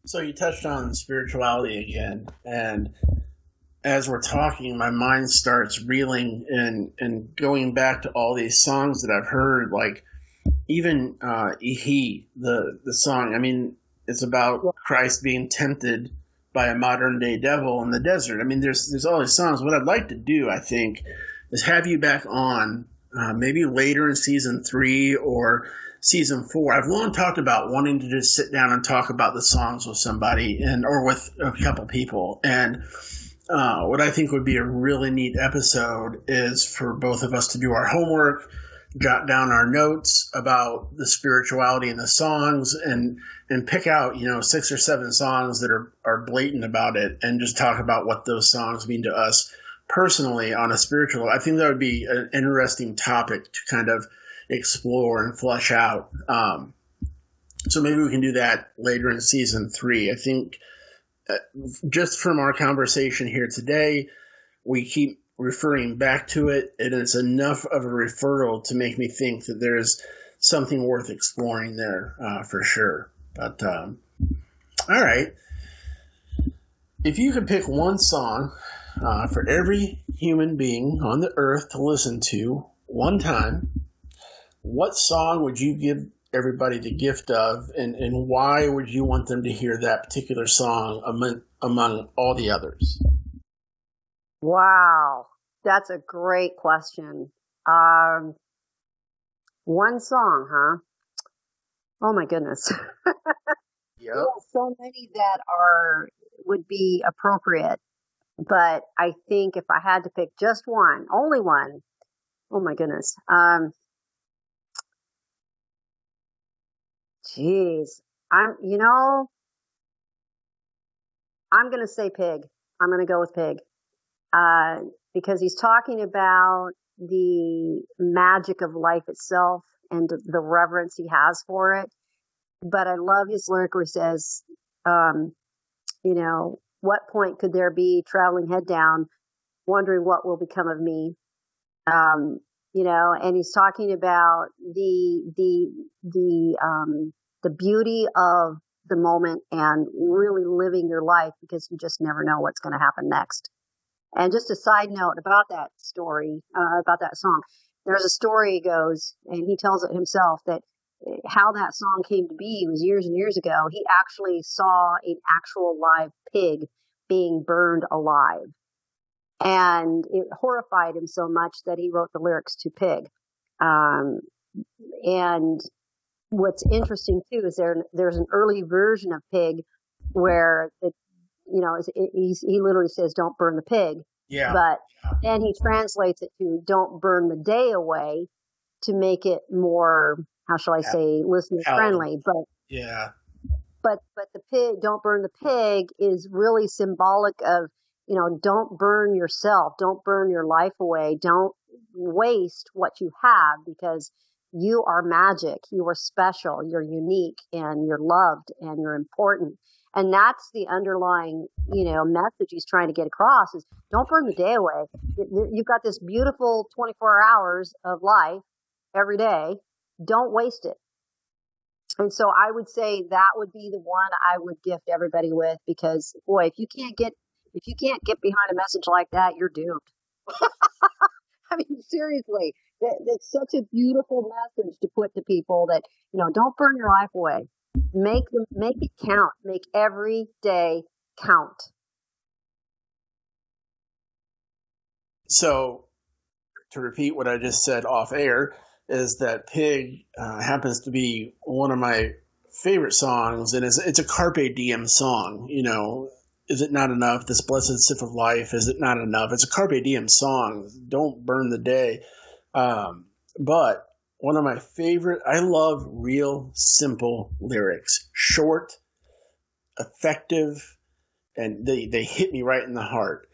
So you touched on spirituality again, and as we're talking, my mind starts reeling and and going back to all these songs that I've heard, like even uh, He, the the song. I mean, it's about Christ being tempted by a modern day devil in the desert. I mean, there's there's all these songs. What I'd like to do, I think, is have you back on, uh, maybe later in season three or season four. I've long talked about wanting to just sit down and talk about the songs with somebody and or with a couple people and uh, what I think would be a really neat episode is for both of us to do our homework, jot down our notes about the spirituality in the songs, and and pick out you know six or seven songs that are are blatant about it, and just talk about what those songs mean to us personally on a spiritual. I think that would be an interesting topic to kind of explore and flesh out. Um, so maybe we can do that later in season three. I think uh, just from our conversation here today, we keep referring back to it, and it's enough of a referral to make me think that there's something worth exploring there uh, for sure. But um, all right, if you could pick one song uh, for every human being on the earth to listen to one time, what song would you give everybody the gift of, and, and why would you want them to hear that particular song among, among all the others? Wow, that's a great question. Um, one song, huh? Oh my goodness. (laughs) Yep. so many that are would be appropriate, but I think if I had to pick just one, only one, oh my goodness. Um, Jeez. I'm, you know, I'm going to say pig. I'm going to go with pig. Uh, because he's talking about the magic of life itself and the reverence he has for it. But I love his lyric where he says, um, you know, what point could there be traveling head down, wondering what will become of me? Um, you know, and he's talking about the, the, the, um, the beauty of the moment and really living your life because you just never know what's going to happen next. And just a side note about that story, uh, about that song. There's a story goes, and he tells it himself that uh, how that song came to be was years and years ago. He actually saw an actual live pig being burned alive. And it horrified him so much that he wrote the lyrics to Pig. Um, and what's interesting too is there there's an early version of pig where it you know he he literally says don't burn the pig. Yeah. but then he translates it to don't burn the day away to make it more how shall I say listener friendly. But yeah. but but the pig don't burn the pig is really symbolic of you know don't burn yourself don't burn your life away don't waste what you have because you are magic you are special you're unique and you're loved and you're important and that's the underlying you know message he's trying to get across is don't burn the day away you've got this beautiful 24 hours of life every day don't waste it and so I would say that would be the one I would gift everybody with because boy, if you can't get if you can't get behind a message like that, you're doomed. (laughs) I mean, seriously, that, that's such a beautiful message to put to people that you know, don't burn your life away. Make them make it count. Make every day count. So, to repeat what I just said off air, is that Pig uh, happens to be one of my favorite songs, and it's, it's a Carpe Diem song. You know, is it not enough? This blessed sip of life, is it not enough? It's a Carpe Diem song. Don't burn the day. Um, but one of my favorite, I love real simple lyrics, short, effective, and they, they hit me right in the heart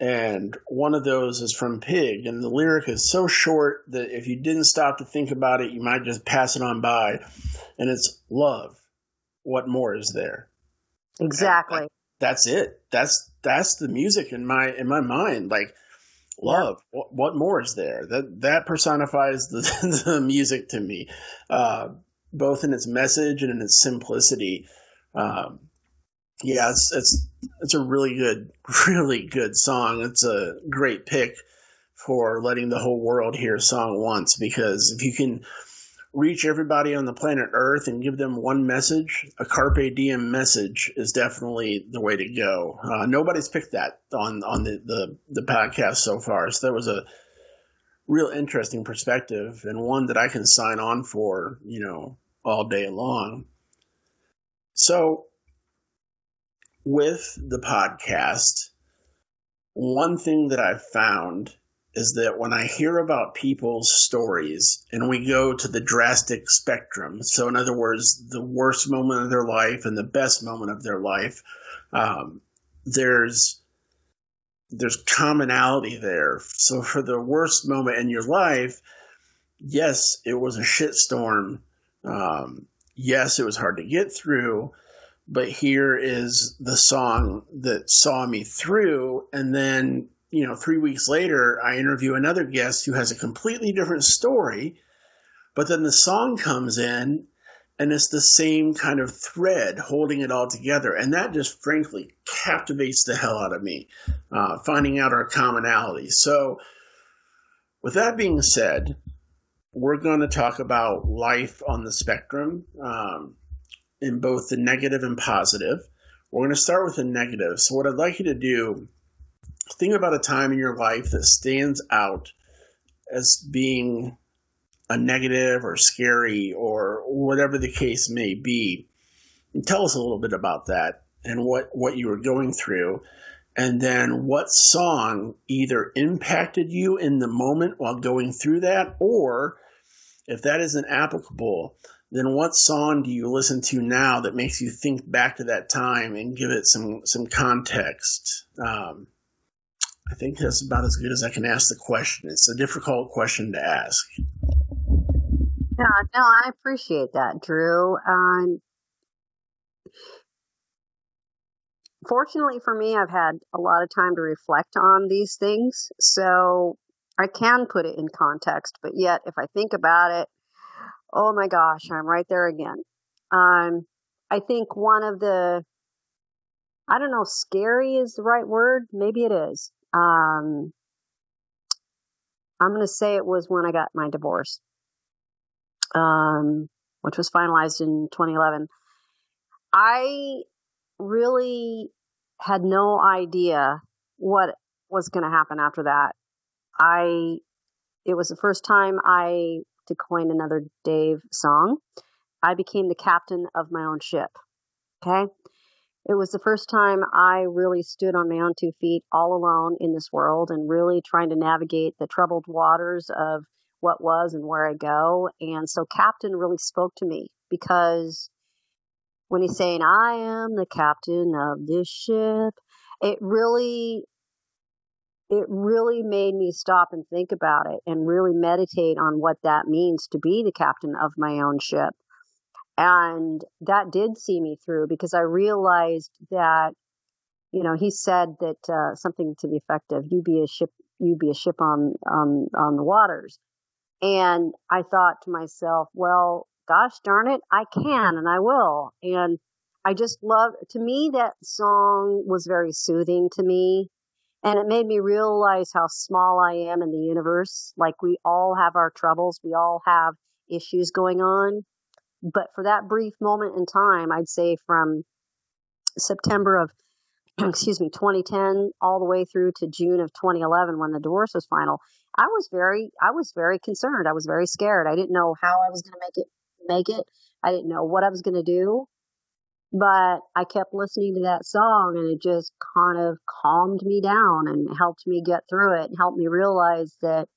and one of those is from Pig, and the lyric is so short that if you didn't stop to think about it, you might just pass it on by. And it's love. What more is there? Exactly. And that's it. That's that's the music in my in my mind. Like love. What, what more is there? That that personifies the, (laughs) the music to me, uh, both in its message and in its simplicity. Um, yeah, it's it's it's a really good, (laughs) really good song. It's a great pick for letting the whole world hear a song once because if you can reach everybody on the planet Earth and give them one message, a carpe diem message is definitely the way to go. Uh, nobody's picked that on on the, the the podcast so far, so that was a real interesting perspective and one that I can sign on for, you know, all day long. So with the podcast, one thing that I've found is that when I hear about people's stories and we go to the drastic spectrum, so in other words, the worst moment of their life and the best moment of their life, um, there's there's commonality there. So for the worst moment in your life, yes, it was a shitstorm. Um, yes, it was hard to get through, but here is the song that saw me through. And then, you know, three weeks later, I interview another guest who has a completely different story. But then the song comes in and it's the same kind of thread holding it all together. And that just frankly captivates the hell out of me, uh, finding out our commonalities. So, with that being said, we're going to talk about life on the spectrum um, in both the negative and positive. We're going to start with the negative. So, what I'd like you to do, think about a time in your life that stands out as being a negative or scary or whatever the case may be. And tell us a little bit about that and what, what you were going through. And then what song either impacted you in the moment while going through that, or if that isn't applicable, then what song do you listen to now that makes you think back to that time and give it some some context? Um, I think that's about as good as I can ask the question. It's a difficult question to ask. Yeah, no, I appreciate that, Drew. Um, fortunately for me, I've had a lot of time to reflect on these things, so I can put it in context. But yet, if I think about it, oh my gosh, I'm right there again. Um, I think one of the, I don't know, scary is the right word. Maybe it is. Um, I'm going to say it was when I got my divorce um, which was finalized in 2011. I really had no idea what was going to happen after that. I, it was the first time I, to coin another Dave song, I became the captain of my own ship. Okay. It was the first time I really stood on my own two feet all alone in this world and really trying to navigate the troubled waters of what was and where I go. And so captain really spoke to me because when he's saying, I am the captain of this ship, it really, it really made me stop and think about it and really meditate on what that means to be the captain of my own ship. And that did see me through because I realized that, you know, he said that uh, something to the effect of "You be a ship, you be a ship on on on the waters." And I thought to myself, well, gosh darn it, I can and I will. And I just love, to me, that song was very soothing to me. And it made me realize how small I am in the universe. Like we all have our troubles. We all have issues going on. But for that brief moment in time, I'd say from September of, (clears throat) excuse me, 2010 all the way through to June of 2011 when the divorce was final, I was very, I was very concerned. I was very scared. I didn't know how I was going to make it, make it. I didn't know what I was going to do, but I kept listening to that song and it just kind of calmed me down and helped me get through it and helped me realize that,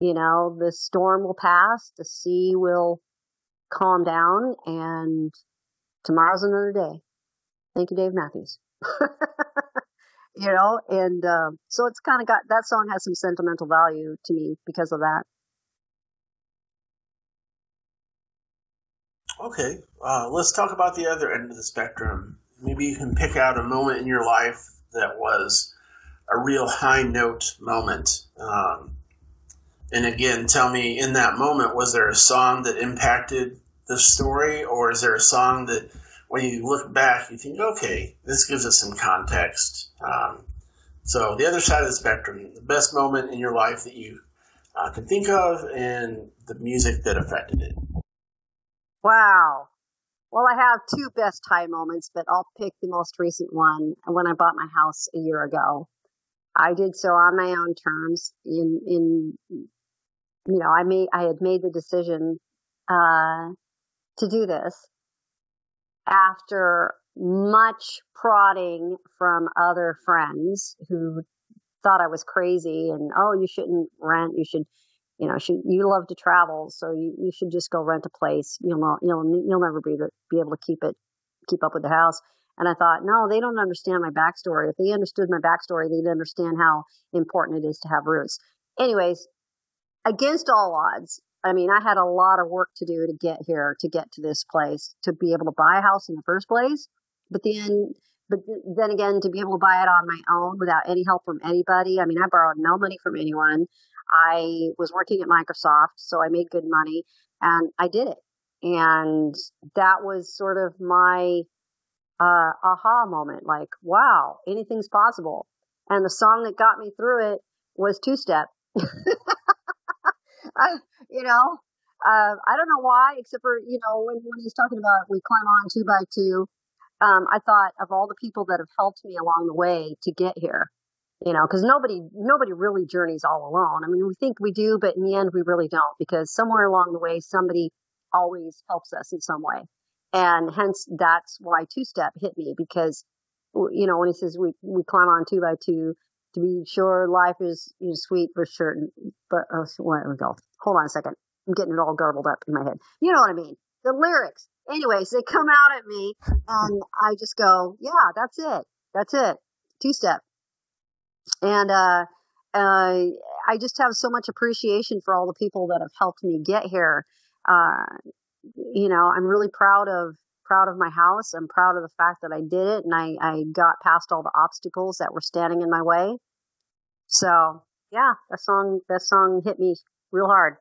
you know, the storm will pass, the sea will calm down and tomorrow's another day. Thank you, Dave Matthews. (laughs) you know, and um, so it's kind of got that song has some sentimental value to me because of that. Okay, uh, let's talk about the other end of the spectrum. Maybe you can pick out a moment in your life that was a real high note moment. Um, and again, tell me in that moment, was there a song that impacted the story, or is there a song that when you look back, you think, okay, this gives us some context. Um, so the other side of the spectrum, the best moment in your life that you uh, can think of, and the music that affected it. Wow. Well, I have two best high moments, but I'll pick the most recent one when I bought my house a year ago. I did so on my own terms. In in you know, I made I had made the decision uh, to do this, after much prodding from other friends who thought I was crazy and oh, you shouldn't rent. You should, you know, should, you love to travel, so you, you should just go rent a place. You'll not, you'll you'll never be be able to keep it keep up with the house. And I thought, no, they don't understand my backstory. If they understood my backstory, they'd understand how important it is to have roots. Anyways, against all odds, I mean, I had a lot of work to do to get here, to get to this place, to be able to buy a house in the first place. But then, but then again, to be able to buy it on my own without any help from anybody. I mean, I borrowed no money from anyone. I was working at Microsoft, so I made good money and I did it. And that was sort of my uh, aha moment. Like, wow, anything's possible. And the song that got me through it was Two Step. (laughs) (laughs) You know, uh, I don't know why, except for, you know, when, when he's talking about we climb on two by two, um, I thought of all the people that have helped me along the way to get here, you know, cause nobody, nobody really journeys all alone. I mean, we think we do, but in the end, we really don't because somewhere along the way, somebody always helps us in some way. And hence that's why two step hit me because, you know, when he says we, we climb on two by two, to be sure life is, is sweet for certain, but, oh, we go? Hold on a second. I'm getting it all garbled up in my head. You know what I mean? The lyrics. Anyways, they come out at me and I just go, yeah, that's it. That's it. Two step. And, uh, uh, I just have so much appreciation for all the people that have helped me get here. Uh, you know, I'm really proud of proud of my house. I'm proud of the fact that I did it and I, I got past all the obstacles that were standing in my way. So yeah, that song that song hit me real hard.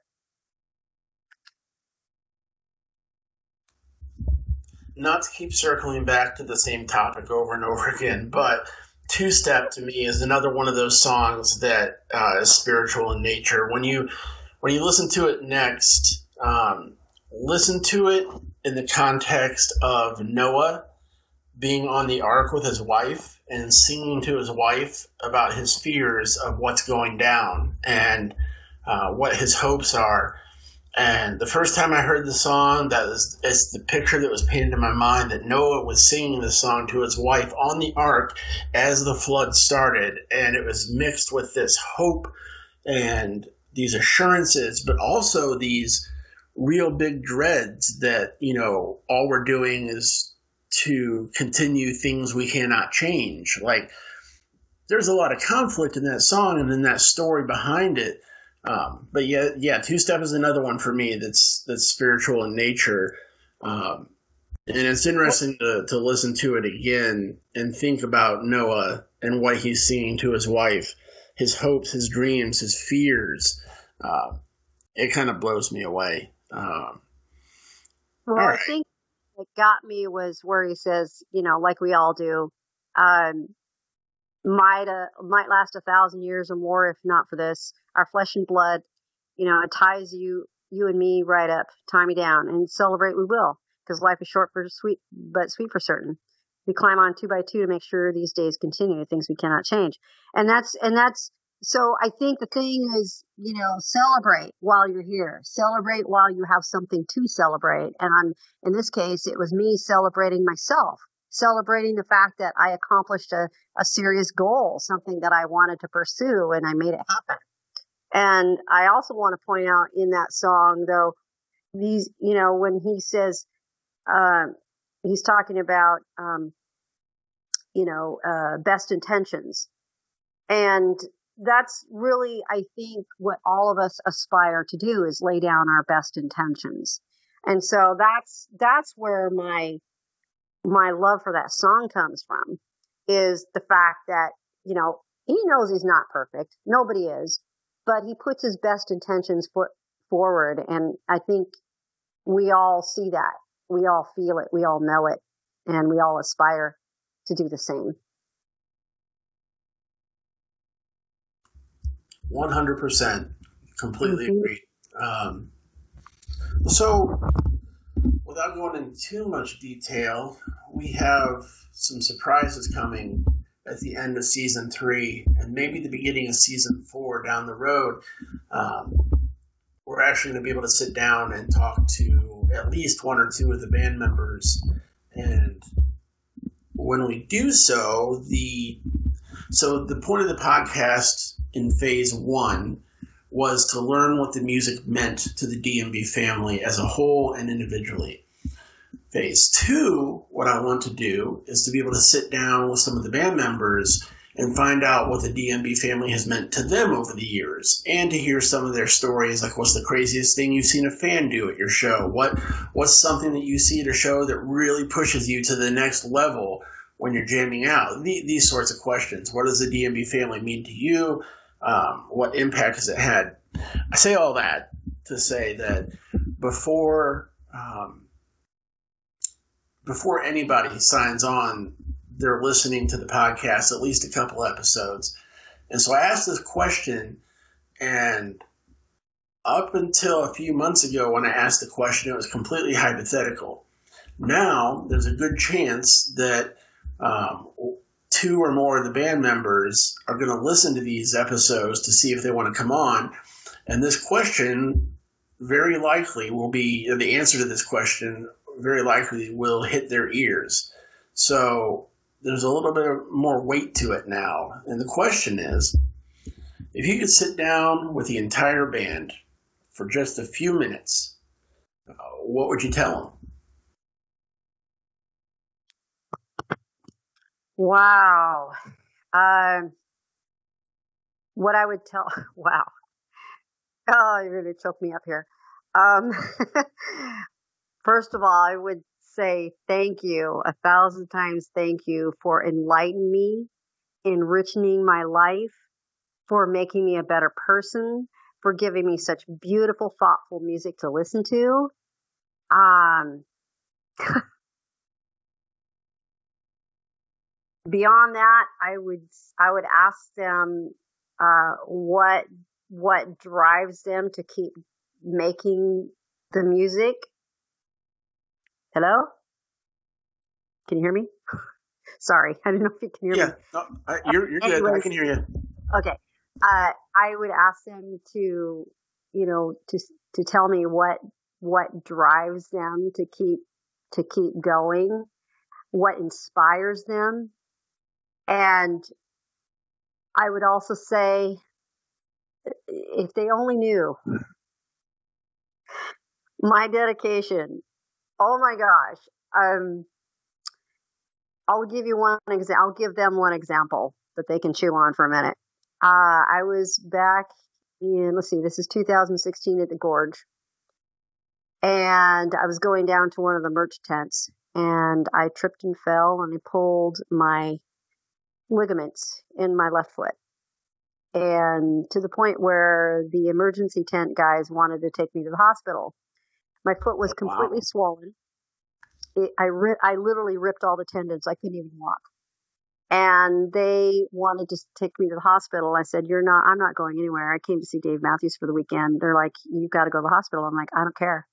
Not to keep circling back to the same topic over and over again, but Two Step to me is another one of those songs that uh, is spiritual in nature. When you when you listen to it next, um, listen to it in the context of Noah being on the ark with his wife and singing to his wife about his fears of what's going down and uh, what his hopes are. And the first time I heard the song, that is it's the picture that was painted in my mind that Noah was singing the song to his wife on the ark as the flood started, and it was mixed with this hope and these assurances, but also these real big dreads that you know all we're doing is to continue things we cannot change. Like there's a lot of conflict in that song and in that story behind it. Um, but yeah, yeah, two step is another one for me that's that's spiritual in nature. Um, and it's interesting to, to listen to it again and think about Noah and what he's seeing to his wife, his hopes, his dreams, his fears. Uh, it kind of blows me away. Um, well, right. I think what got me was where he says, you know, like we all do, um, might uh, might last a thousand years or more if not for this. Our flesh and blood, you know, it ties you you and me right up, tie me down, and celebrate we will, because life is short for sweet, but sweet for certain. We climb on two by two to make sure these days continue, things we cannot change, and that's and that's so I think the thing is, you know, celebrate while you're here. Celebrate while you have something to celebrate. And I'm, in this case, it was me celebrating myself, celebrating the fact that I accomplished a, a serious goal, something that I wanted to pursue and I made it happen. And I also want to point out in that song, though, these, you know, when he says, uh, he's talking about, um, you know, uh, best intentions. And that's really, I think, what all of us aspire to do is lay down our best intentions. And so that's, that's where my, my love for that song comes from is the fact that, you know, he knows he's not perfect. Nobody is, but he puts his best intentions foot forward. And I think we all see that. We all feel it. We all know it and we all aspire to do the same. 100%. Completely mm-hmm. agree. Um, so, without going into too much detail, we have some surprises coming at the end of season three and maybe the beginning of season four down the road. Um, we're actually going to be able to sit down and talk to at least one or two of the band members. And when we do so, the So the point of the podcast in phase one was to learn what the music meant to the DMB family as a whole and individually. Phase two, what I want to do is to be able to sit down with some of the band members and find out what the DMB family has meant to them over the years and to hear some of their stories like what's the craziest thing you've seen a fan do at your show what what's something that you see at a show that really pushes you to the next level when you're jamming out the, these sorts of questions what does the DMB family mean to you um, what impact has it had I say all that to say that before um, before anybody signs on they're listening to the podcast at least a couple episodes. And so I asked this question, and up until a few months ago, when I asked the question, it was completely hypothetical. Now, there's a good chance that um, two or more of the band members are going to listen to these episodes to see if they want to come on. And this question very likely will be the answer to this question very likely will hit their ears. So there's a little bit more weight to it now. And the question is if you could sit down with the entire band for just a few minutes, uh, what would you tell them? Wow. Um, what I would tell, (laughs) wow. Oh, you're going to choke me up here. Um, (laughs) first of all, I would say thank you a thousand times thank you for enlightening me, enriching my life, for making me a better person, for giving me such beautiful, thoughtful music to listen to. Um, (laughs) beyond that, I would I would ask them uh, what what drives them to keep making the music Hello? Can you hear me? (laughs) Sorry, I don't know if you can hear yeah, me. Yeah, no, you're, you're good. I can hear you. Okay. Uh, I would ask them to, you know, to to tell me what what drives them to keep to keep going, what inspires them, and I would also say, if they only knew my dedication Oh my gosh. Um, I'll give you one example. I'll give them one example that they can chew on for a minute. Uh, I was back in, let's see, this is 2016 at the Gorge. And I was going down to one of the merch tents and I tripped and fell and I pulled my ligaments in my left foot. And to the point where the emergency tent guys wanted to take me to the hospital. My foot was oh, completely wow. swollen. It, I ri- I literally ripped all the tendons. I couldn't even walk. And they wanted to take me to the hospital. I said, "You're not. I'm not going anywhere. I came to see Dave Matthews for the weekend." They're like, "You've got to go to the hospital." I'm like, "I don't care."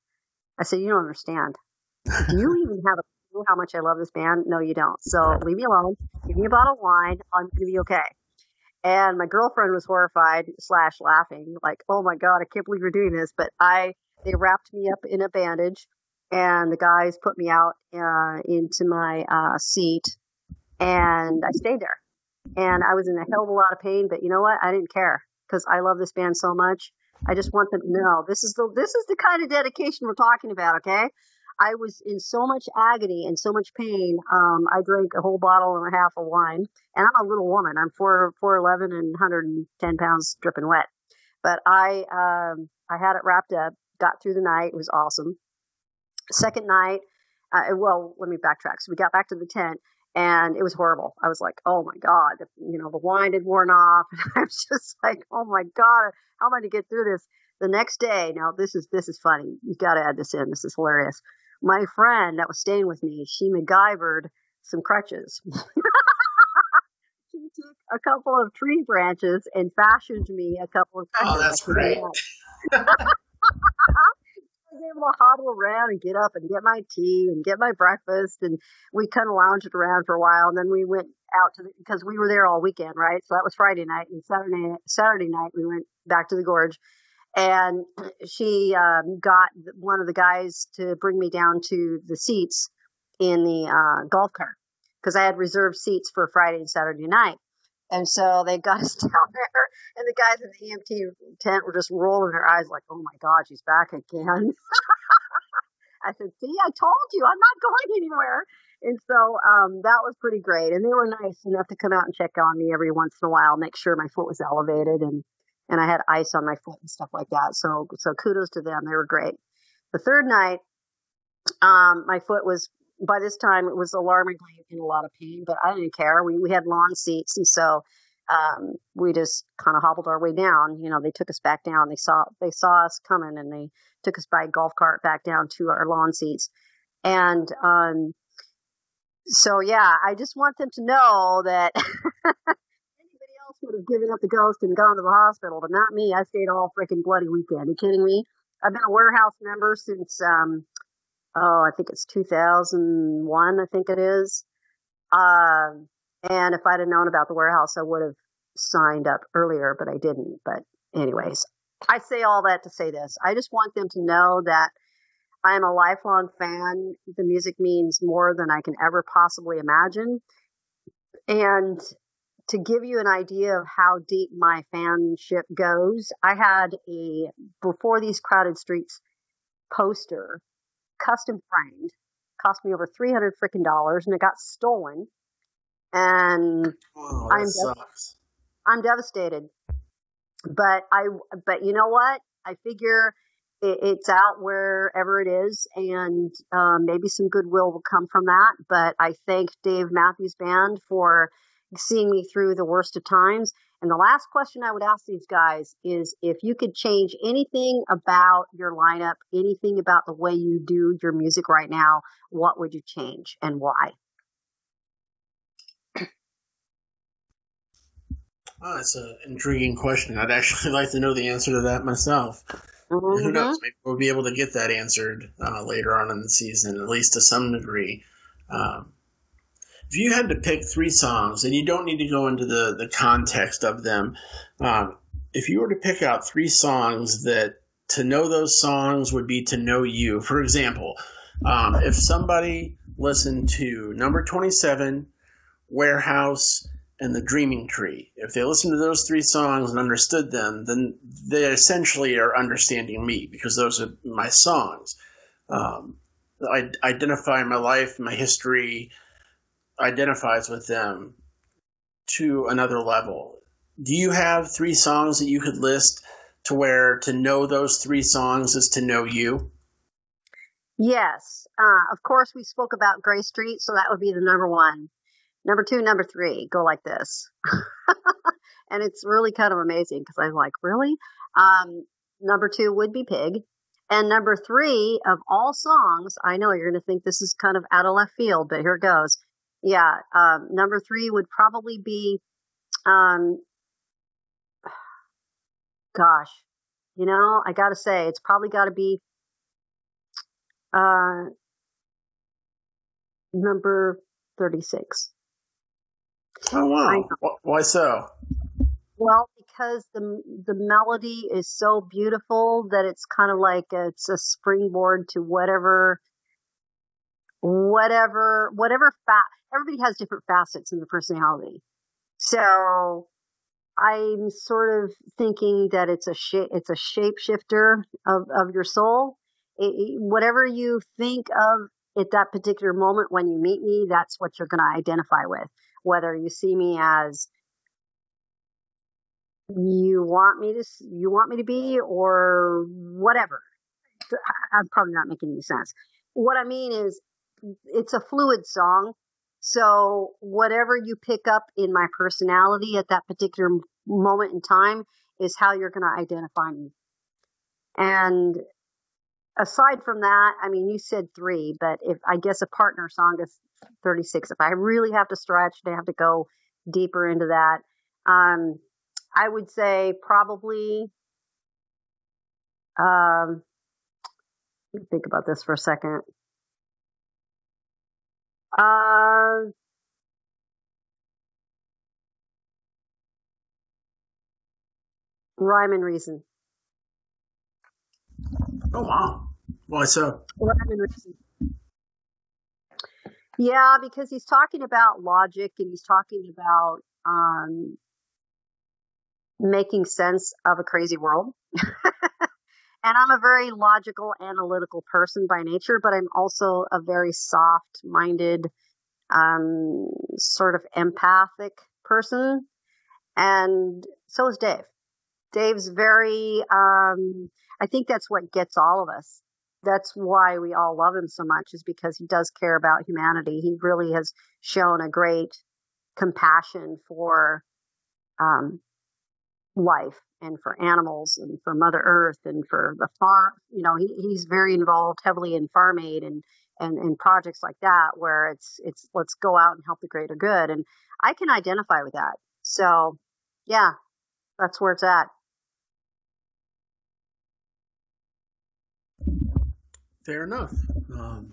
I said, "You don't understand. Do you (laughs) even have a how much I love this band? No, you don't. So leave me alone. Give me a bottle of wine. I'm gonna be okay." And my girlfriend was horrified slash laughing, like, "Oh my god, I can't believe you're doing this." But I they wrapped me up in a bandage, and the guys put me out uh, into my uh, seat, and I stayed there. And I was in a hell of a lot of pain, but you know what? I didn't care because I love this band so much. I just want them to know this is the this is the kind of dedication we're talking about. Okay, I was in so much agony and so much pain. Um, I drank a whole bottle and a half of wine, and I'm a little woman. I'm four four eleven and 110 pounds, dripping wet. But I um, I had it wrapped up, got through the night. It was awesome. Second night, uh, well, let me backtrack. So we got back to the tent and it was horrible. I was like, oh my God, you know, the wine had worn off. (laughs) And I was just like, oh my God, how am I going to get through this? The next day, now this is, this is funny. You got to add this in. This is hilarious. My friend that was staying with me, she MacGyvered some crutches. (laughs) she took a couple of tree branches and fashioned me a couple of oh, crutches. Oh, that's great. was able to hobble around and get up and get my tea and get my breakfast and we kind of lounged around for a while and then we went out to the, because we were there all weekend, right? So that was Friday night and Saturday Saturday night we went back to the gorge and she um, got one of the guys to bring me down to the seats in the uh, golf cart because I had reserved seats for Friday and Saturday night. And so they got (laughs) us down there, and the guys in the EMT tent were just rolling their eyes like, "Oh my God, she's back again." (laughs) I said, "See, I told you, I'm not going anywhere." And so um, that was pretty great, and they were nice enough to come out and check on me every once in a while, make sure my foot was elevated, and and I had ice on my (laughs) foot and stuff like that. So so kudos to them, they were great. The third night, um, my foot was by this time it was alarmingly in a lot of pain, but I didn't care. We we had lawn seats, and so um, we just kind of hobbled our way down. You know, they took us back down. They saw they saw us coming, and they took us by a golf cart back down to our lawn seats. And um, so yeah, I just want them to know that (laughs) else would have given up the ghost and gone to the hospital, but not me. I stayed all freaking bloody weekend. Are you kidding me? I've been a warehouse member since um oh, I think it's 2001, I think it is. Um, and if I'd have known about the warehouse, I would have signed up earlier, but I didn't. But anyways, I say all that to say this. I just want them to know that I am a lifelong fan. The music means more than I can ever possibly imagine. And to give you an idea of how deep my fanship goes, I had a Before These Crowded Streets poster custom framed. Cost me over three hundred freaking dollars, and it got stolen. And Oh, I'm dev- I'm devastated. But I, but you know what? I figure it, it's out wherever it is, and um, maybe some goodwill will come from that. But I thank Dave Matthews Band for seeing me through the worst of times. And the last question I would ask these guys is if you could change anything about your lineup, anything about the way you do your music right now, what would you change and why? Oh, that's an intriguing question. I'd actually (laughs) like to know the answer to that myself. And who knows? Maybe we'll be able to get that answered uh, later on in the season, at least to some degree. Um, if you had to pick three songs, and you don't need to go into the, the context of them, um, if you were to pick out three songs that to know those songs would be to know you, for example, um, if somebody listened to number 27, Warehouse, and The Dreaming Tree, if they listened to those three songs and understood them, then they essentially are understanding me because those are my songs. Um, I identify my life, my history identifies with them to another level. Do you have three songs that you could list to where to know those three songs is to know you? Yes. Uh, of course, we spoke about Grey Street, so that would be the number one. Number two, number three go like this. (laughs) and it's really kind of amazing because I'm like, really? Um, number two would be Pig. And number three of all songs, I know you're going to think this is kind of out of left field, but here it goes. Yeah. Um, number three would probably be, um, gosh, you know, I got to say, it's probably got to be uh, number 36. Oh wow! Why so? Well, because the the melody is so beautiful that it's kind of like it's a springboard to whatever, whatever, whatever Everybody has different facets in their personality. So I'm sort of thinking that it's a it's a shapeshifter of, of your soul. It- whatever you think of at that particular moment when you meet me, that's what you're going to identify with. Whether you see me as you want me to, you want me to be or whatever. I'm probably not making any sense. What I mean is it's a fluid song. So whatever you pick up in my personality at that particular moment in time is how you're going to identify me. And aside from that, I mean, you said three, but if I guess a partner song is 36. If I really have to stretch, I have to go deeper into that. Um, I would say probably, um, let me think about this for a second. Uh, rhyme and reason. Oh wow! Why so? Rhyme and reason. Yeah, because he's talking about logic and he's talking about um, making sense of a crazy world. (laughs) and I'm a very logical, analytical person by nature, but I'm also a very soft minded, um, sort of empathic person. And so is Dave. Dave's very, um, I think that's what gets all of us. That's why we all love him so much is because he does care about humanity. He really has shown a great compassion for, um, life and for animals and for Mother Earth and for the farm. You know, he, he's very involved heavily in farm aid and, and, and projects like that where it's, it's, let's go out and help the greater good. And I can identify with that. So yeah, that's where it's at. Fair enough. Um,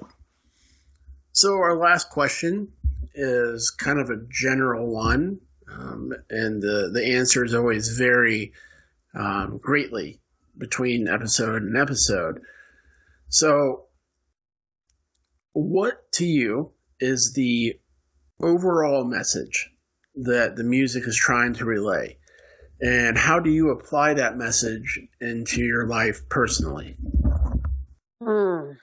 so our last question is kind of a general one, um, and the the answers always vary um, greatly between episode and episode. So, what to you is the overall message that the music is trying to relay? And how do you apply that message into your life personally? Hmm.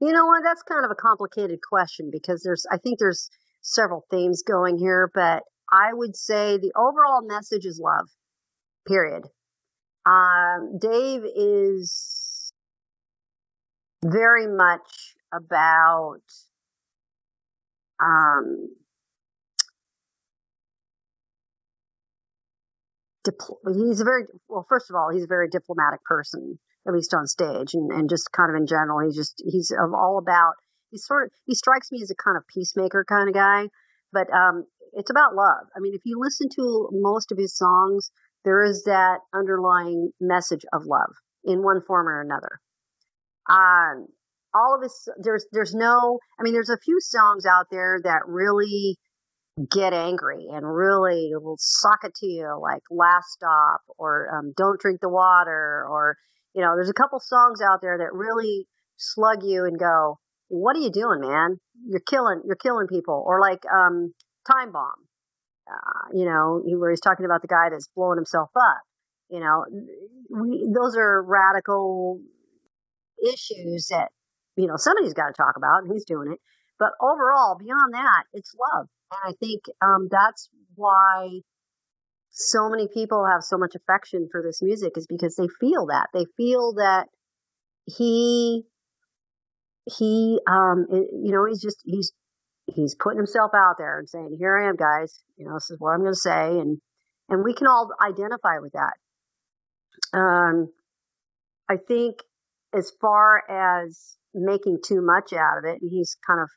You know what? That's kind of a complicated question because there's, I think there's several themes going here, but I would say the overall message is love. Period. Um, Dave is very much about um, he's a very well. First of all, he's a very diplomatic person, at least on stage, and, and just kind of in general. He's just he's all about. He's sort of he strikes me as a kind of peacemaker kind of guy, but um, it's about love. I mean, if you listen to most of his songs, there is that underlying message of love in one form or another. Um, all of his there's there's no I mean there's a few songs out there that really get angry and really will suck it to you like last stop or um, don't drink the water or you know there's a couple songs out there that really slug you and go what are you doing man you're killing you're killing people or like um time bomb uh, you know where he's talking about the guy that's blowing himself up you know we, those are radical issues that you know, somebody's got to talk about, and he's doing it. But overall, beyond that, it's love. And I think um, that's why so many people have so much affection for this music is because they feel that. They feel that he, he, um, you know, he's just, he's, he's putting himself out there and saying, here I am, guys. You know, this is what I'm going to say. And, and we can all identify with that. Um, I think as far as making too much out of it. And he's kind of,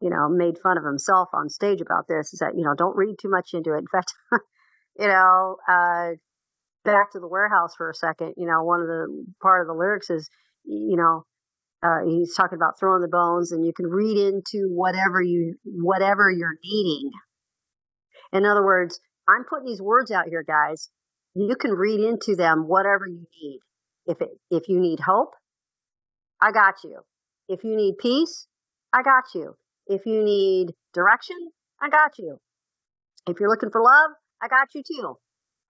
you know, made fun of himself on stage about this is that, you know, don't read too much into it. (laughs) In fact, you know, uh, back to the warehouse for a second, you know, one of the part of the lyrics is, you know, uh, he's talking about throwing the bones and you can read into whatever you, whatever you're needing. In other words, I'm putting these words out here, guys. You can read into them whatever you need. If it, if you need hope, I got you. If you need peace, I got you. If you need direction, I got you. If you're looking for love, I got you too.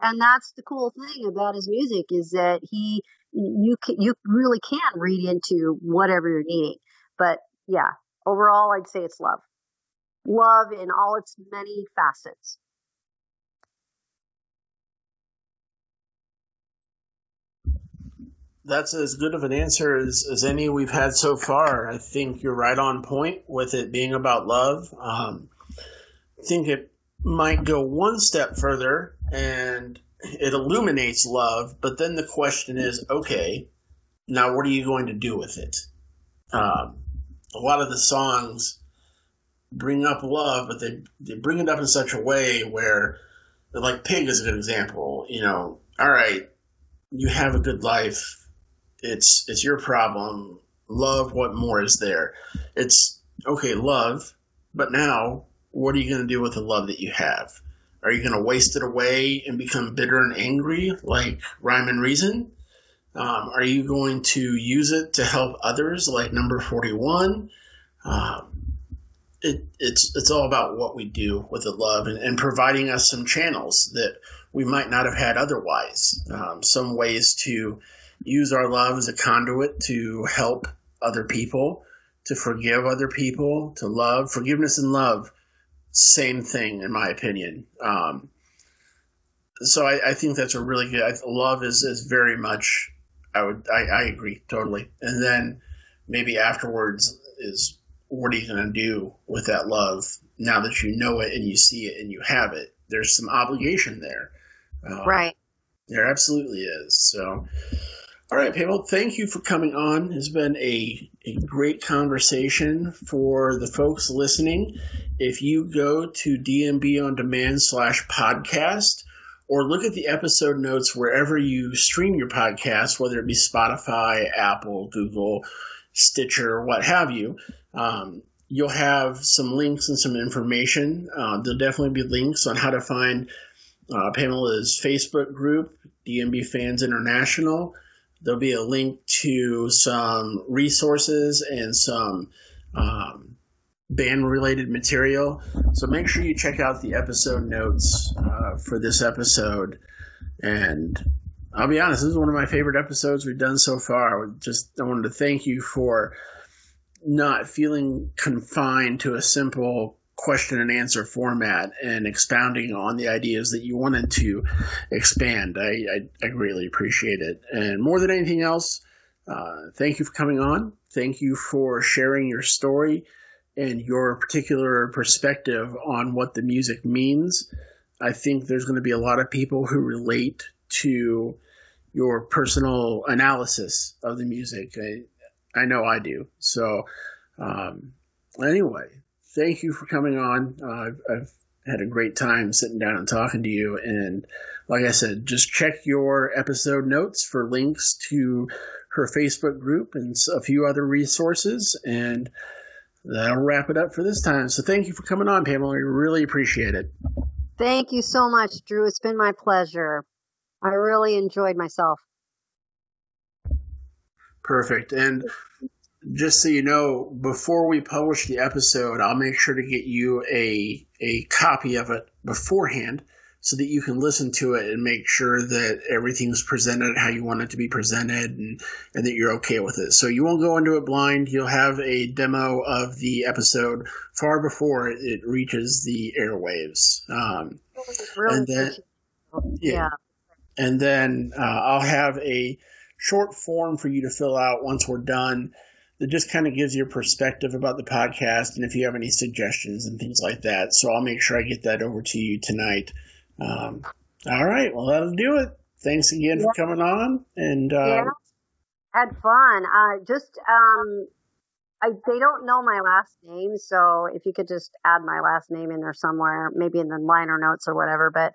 And that's the cool thing about his music is that he, you can, you really can read into whatever you're needing. But yeah, overall, I'd say it's love. Love in all its many facets. that's as good of an answer as, as any we've had so far. I think you're right on point with it being about love. Um, I think it might go one step further and it illuminates love, but then the question is okay, now what are you going to do with it? Um, a lot of the songs bring up love, but they, they bring it up in such a way where, like Pig is a good example. You know, all right, you have a good life it's it's your problem. Love, what more is there? It's okay, love, but now what are you going to do with the love that you have? Are you going to waste it away and become bitter and angry like Rhyme and Reason? Um, are you going to use it to help others like number 41? Um, it, it's it's all about what we do with the love and, and providing us some channels that we might not have had otherwise. Um, some ways to use our love as a conduit to help other people, to forgive other people, to love. Forgiveness and love, same thing in my opinion. Um, so I, I, think that's a really good. I, love is is very much. I would I, I agree totally. And then maybe afterwards is what are you going to do with that love now that you know it and you see it and you have it? There's some obligation there. Um, right. There absolutely is. So, all right, Pamela, thank you for coming on. It's been a, a great conversation for the folks listening. If you go to DMB on demand slash podcast, or look at the episode notes wherever you stream your podcast, whether it be Spotify, Apple, Google, Stitcher, what have you. Um, you'll have some links and some information. Uh, there'll definitely be links on how to find uh, Pamela's Facebook group, DMB Fans International. There'll be a link to some resources and some um, band related material. So make sure you check out the episode notes uh, for this episode. And I'll be honest, this is one of my favorite episodes we've done so far. Just I wanted to thank you for not feeling confined to a simple question and answer format and expounding on the ideas that you wanted to expand. I, I, I greatly appreciate it. And more than anything else, uh, thank you for coming on. Thank you for sharing your story and your particular perspective on what the music means. I think there's going to be a lot of people who relate to your personal analysis of the music. I, I know I do. So, um, anyway, thank you for coming on. Uh, I've, I've, had a great time sitting down and talking to you. And like I said, just check your episode notes for links to her Facebook group and a few other resources. And that'll wrap it up for this time. So thank you for coming on, Pamela. We really appreciate it. Thank you so much, Drew. It's been my pleasure. I really enjoyed myself. Perfect. And just so you know, before we publish the episode, I'll make sure to get you a a copy of it beforehand so that you can listen to it and make sure that everything's presented how you want it to be presented and, and that you're okay with it. So you won't go into it blind. You'll have a demo of the episode far before it reaches the airwaves. Um, really and then, yeah. yeah. And then uh, I'll have a short form for you to fill out once we're done that just kind of gives you a perspective about the podcast and if you have any suggestions and things like that. So I'll make sure I get that over to you tonight. Um, all right, well that'll do it. Thanks again yeah. for coming on, and uh, yeah, had fun. Uh, just um, I they don't know my last name, so if you could just add my last name in there somewhere, maybe in the liner notes or whatever. But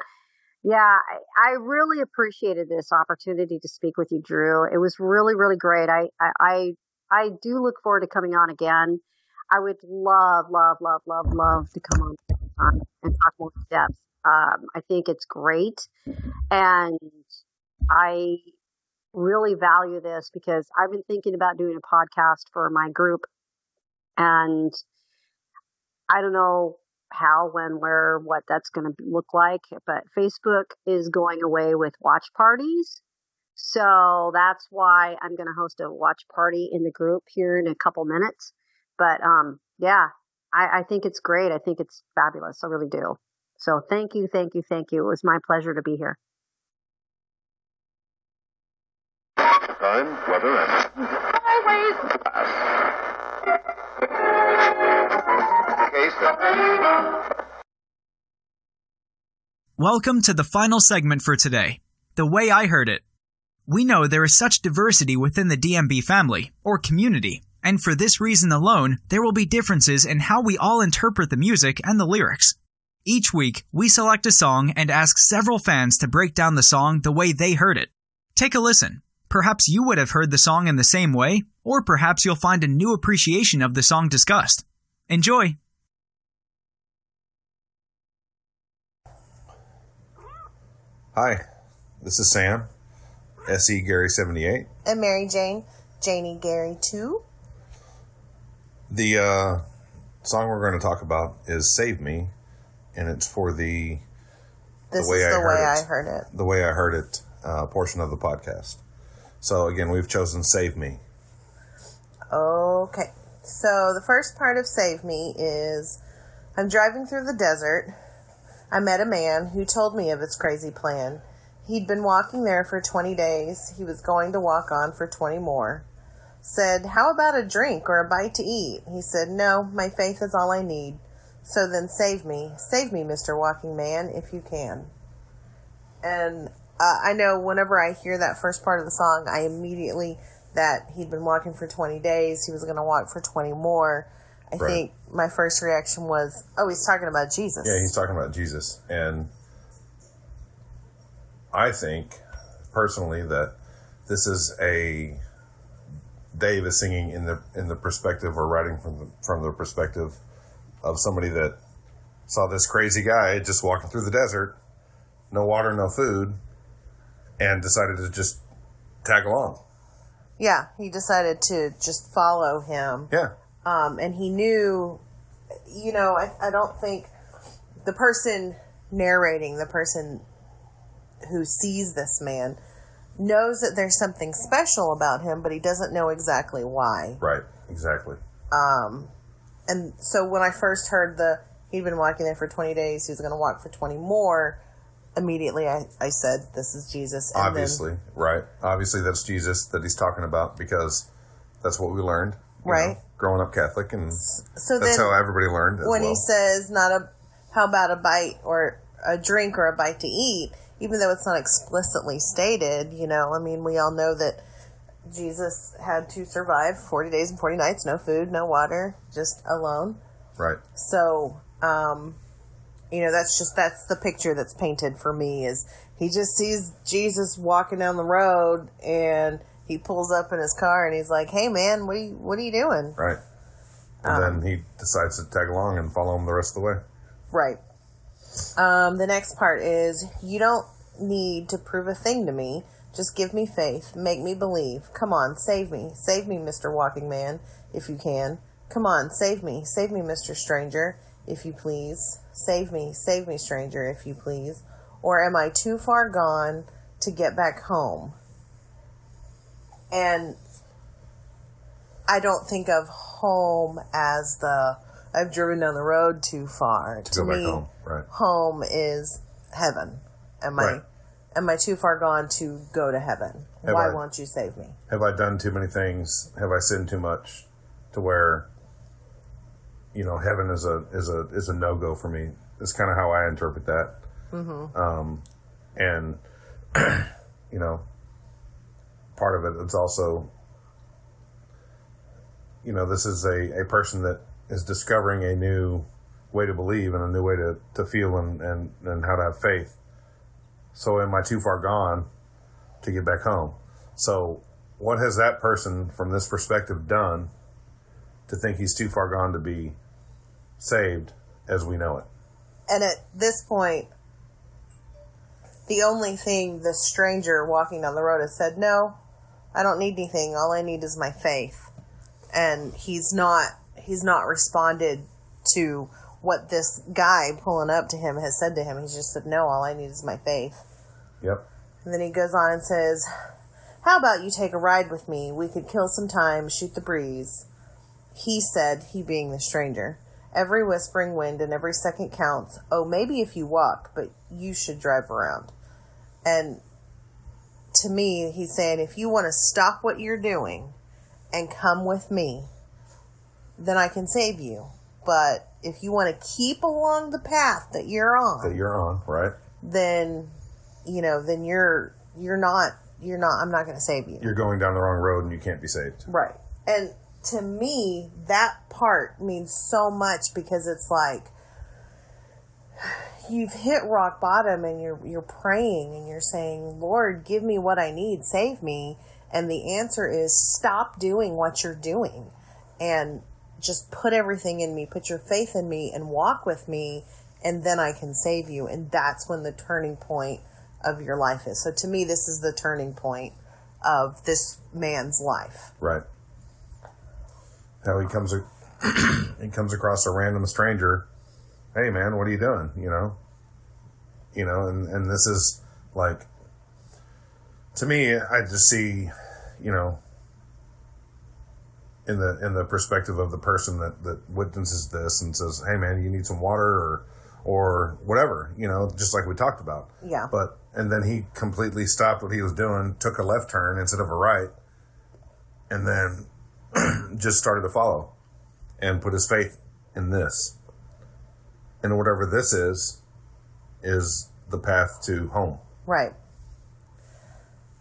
yeah, I, I really appreciated this opportunity to speak with you, Drew. It was really, really great. I, I, I I do look forward to coming on again. I would love, love, love, love, love to come on and talk more in depth. Um, I think it's great. And I really value this because I've been thinking about doing a podcast for my group. And I don't know how, when, where, what that's going to look like, but Facebook is going away with watch parties. So that's why I'm going to host a watch party in the group here in a couple minutes. But um, yeah, I, I think it's great. I think it's fabulous. I really do. So thank you, thank you, thank you. It was my pleasure to be here. Time, weather, and highways. Welcome to the final segment for today. The way I heard it. We know there is such diversity within the DMB family, or community, and for this reason alone, there will be differences in how we all interpret the music and the lyrics. Each week, we select a song and ask several fans to break down the song the way they heard it. Take a listen. Perhaps you would have heard the song in the same way, or perhaps you'll find a new appreciation of the song discussed. Enjoy! Hi, this is Sam. SE Gary 78. And Mary Jane, Janie Gary 2. The uh, song we're going to talk about is "Save Me," and it's for the This way is the heard way it. I heard it. the way I heard it uh, portion of the podcast. So again, we've chosen "Save Me." Okay. So the first part of Save Me is I'm driving through the desert. I met a man who told me of his crazy plan. He'd been walking there for 20 days. He was going to walk on for 20 more. Said, How about a drink or a bite to eat? He said, No, my faith is all I need. So then save me. Save me, Mr. Walking Man, if you can. And uh, I know whenever I hear that first part of the song, I immediately that he'd been walking for 20 days, he was going to walk for 20 more. I Right. think my first reaction was, oh, he's talking about Jesus. Yeah, he's talking about Jesus, and I think personally that this is a Dave is singing in the in the perspective or writing from the from the perspective of somebody that saw this crazy guy just walking through the desert, no water, no food, and decided to just tag along. yeah, he decided to just follow him. Yeah, Um, and he knew, you know, I, I don't think the person narrating, the person who sees this man, knows that there's something special about him, but he doesn't know exactly why. right, exactly. Um, and so when I first heard the he'd been walking there for 20 days, he was going to walk for 20 more. Immediately, I, I said, "This is Jesus." And then- Obviously, right? Obviously, that's Jesus that he's talking about because that's what we learned, Right. know, growing up Catholic, and so that's how everybody learned. When well. he says, "Not a how about a bite or a drink or a bite to eat," even though it's not explicitly stated, you know, I mean, we all know that Jesus had to survive 40 days and 40 nights, no food, no water, just alone. right, So, um, you know, that's just that's the picture that's painted for me is he just sees Jesus walking down the road and he pulls up in his car and he's like, "Hey man, what are you what are you doing?" right, and Um, then he decides to tag along and follow him the rest of the way. Right. Um, the next part is you don't need to prove a thing to me. Just give me faith. Make me believe. Come on, save me. Save me, Mr. Walking Man, if you can. Come on, save me. Save me, Mr. Stranger, if you please. Save me. Save me, stranger, if you please. Or am I too far gone to get back home? And I don't think of home as the I've driven down the road too far. To, go back me, home, right. home is heaven. Am Right. I am I too far gone to go to heaven? Have Why I- won't you save me? Have I done too many things? Have I sinned too much to where you know heaven is a is a is a no go for me? Is kind of how I interpret that. Mm-hmm. Um, and (clears throat) you know, part of it it's also you know this is a, a person that is discovering a new way to believe and a new way to, to feel and, and, and how to have faith. So am I too far gone to get back home? So what has that person from this perspective done to think he's too far gone to be saved as we know it? And at this point, the only thing the stranger walking down the road has said, No, I don't need anything. All I need is my faith. And he's not he's not responded to what this guy pulling up to him has said to him. He's just said, No, all I need is my faith. Yep. And then he goes on and says, How about you take a ride with me? We could kill some time, shoot the breeze. He said, he being the stranger, Every whispering wind and every second counts. Oh, maybe if you walk, but you should drive around. And to me, he's saying, If you want to stop what you're doing and come with me, then I can save you. But if you want to keep along the path that you're on, That you're on, right? then you know then you're you're not you're not i'm not going to save you You're going down the wrong road and you can't be saved. right and to me that part means so much because it's like you've hit rock bottom and you're you're praying and you're saying lord give me what i need save me and the answer is stop doing what you're doing and just put everything in me put your faith in me and walk with me and then i can save you and that's when the turning point of your life is so to me this is the turning point of this man's life Right. How he comes (clears throat) he comes across a random stranger. Hey man, what are you doing? You know, you know, and and this is like to me, I just see, you know, in the in the perspective of the person that that witnesses this and says, "Hey man, you need some water or or whatever," you know, just like we talked about. Yeah. But and then he completely stopped what he was doing, took a left turn instead of a right, and then (clears throat) just started to follow and put his faith in this. And whatever this is, is the path to home. Right.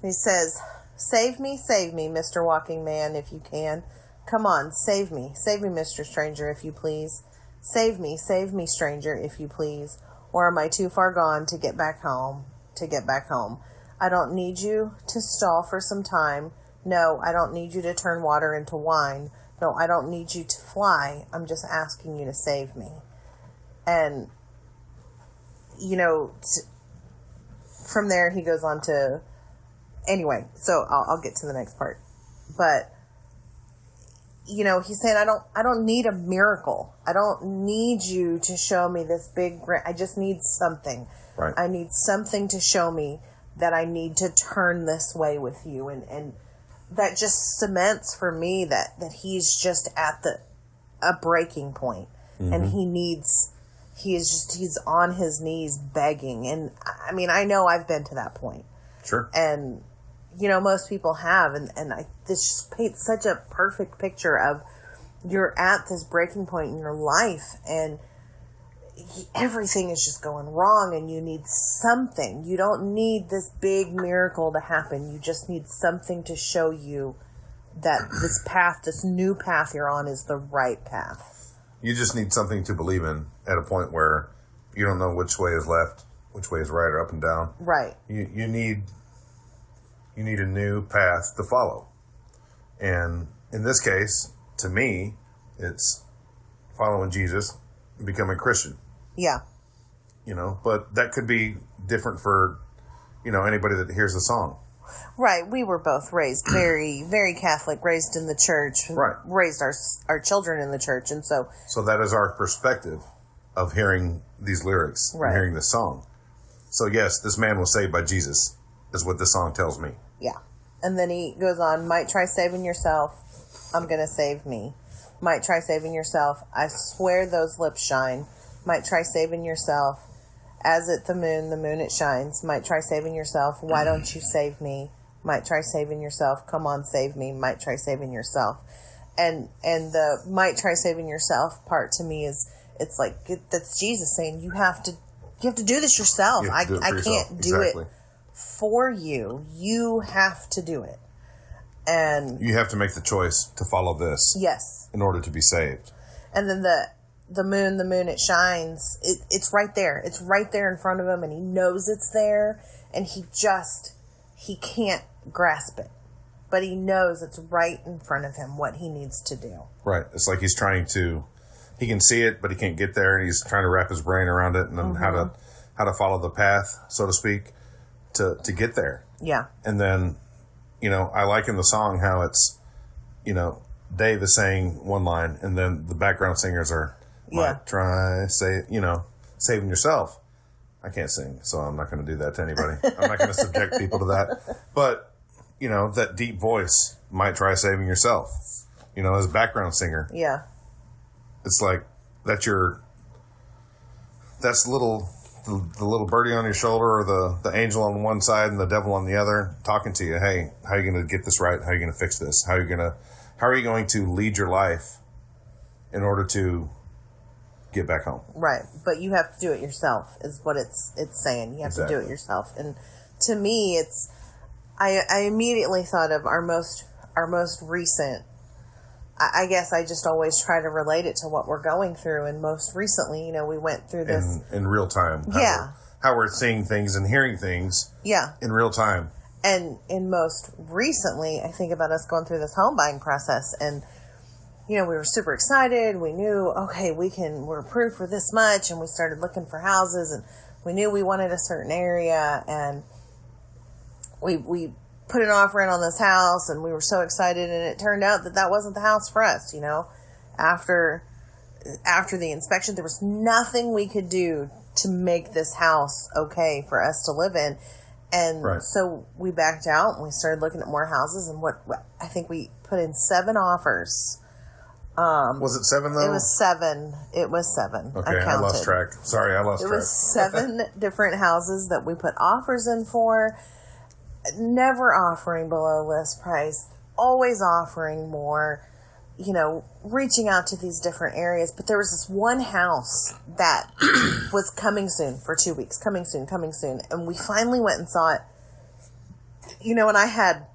He says, Save me, save me, Mr. Walking Man, if you can. Come on, save me. Save me, Mr. Stranger, if you please. Save me, save me, stranger, if you please. Or am I too far gone to get back home? To get back home. I don't need you to stall for some time. No, I don't need you to turn water into wine. No, I don't need you to fly. I'm just asking you to save me. And, you know, t- from there he goes on to anyway so I'll, I'll get to the next part but you know he's saying i don't i don't need a miracle. I don't need you to show me this big i just need something. Right. i need something to show me that i need to turn this way with you. And and that just cements for me that that he's just at the a breaking point. And mm-hmm. he needs he is just he's on his knees begging. And i mean i know i've been to that point. Sure. and you know most people have and and I, this just paints such a perfect picture of you're at this breaking point in your life and everything is just going wrong and you need something. You don't need this big miracle to happen. You just need something to show you that this path this new path you're on is the right path. You just need something to believe in at a point where you don't know which way is left, which way is right or up and down. right. You you need you need a new path to follow. And in this case, to me, it's following Jesus, and becoming a Christian. yeah You know, but that could be different for you know anybody that hears the song. Right, we were both raised (clears throat) very, very Catholic, raised in the church, Right. Raised our our children in the church, and so So that is our perspective of hearing these lyrics, and Right. hearing this song. So yes, this man was saved by Jesus, is what this song tells me. Yeah. And then he goes on, might try saving yourself. I'm gonna save me. Might try saving yourself. I swear those lips shine. Might try saving yourself. As it the moon, the moon it shines. Might try saving yourself. Why mm. don't you save me? Might try saving yourself. Come on, save me. Might try saving yourself. And and the might try saving yourself part to me is it's like it, that's Jesus saying you have to you have to do this yourself. You I have to do it I for can't do Exactly. it for you. You have to do it. And You have to make the choice to follow this yes. in order to be saved. And then the the moon, the moon it shines. It, it's right there. It's right there in front of him and he knows it's there and he just he can't grasp it. But he knows it's right in front of him what he needs to do. Right. It's like he's trying to he can see it but he can't get there and he's trying to wrap his brain around it and then how to mm-hmm. how to follow the path, so to speak, to to get there. Yeah. And then, you know, I like in the song how it's, you know, Dave is saying one line and then the background singers are Yeah. might try say you know, saving yourself. I can't sing, so I'm not going to do that to anybody. (laughs) I'm not going to subject people to that. But, you know, that deep voice might try saving yourself. You know, as a background singer, Yeah. it's like that's your that's little the, the little birdie on your shoulder or the the angel on one side and the devil on the other talking to you hey how are you going to get this right how are you going to fix this how are you going to how are you going to lead your life in order to get back home Right, but you have to do it yourself. Is what it's it's saying. You have to do it yourself. And to me, it's I I immediately thought of our most our most recent. I, guess I just always try to relate it to what we're going through. And most recently, you know, we went through this. in in real time how Yeah. we're, how we're seeing things and hearing things yeah, in real time and in most recently, I think about us going through this home buying process and. You know, we were super excited. We knew, okay, we can, we're approved for this much. And we started looking for houses and we knew we wanted a certain area. And we, we put an offer in on this house and we were so excited. And it turned out that that wasn't the house for us, you know? after after the inspection, there was nothing we could do to make this house okay for us to live in. And Right. so we backed out and we started looking at more houses. And what, what I think we put in seven offers. Um, Was it seven though? it was seven. It was seven. okay, I I, lost track. Sorry, I lost It track. was seven (laughs) different houses that we put offers in for, never offering below list price, always offering more, you know, reaching out to these different areas. But there was this one house that (clears throat) was coming soon for two weeks, coming soon, coming soon. And we finally went and saw it. You know, and I had,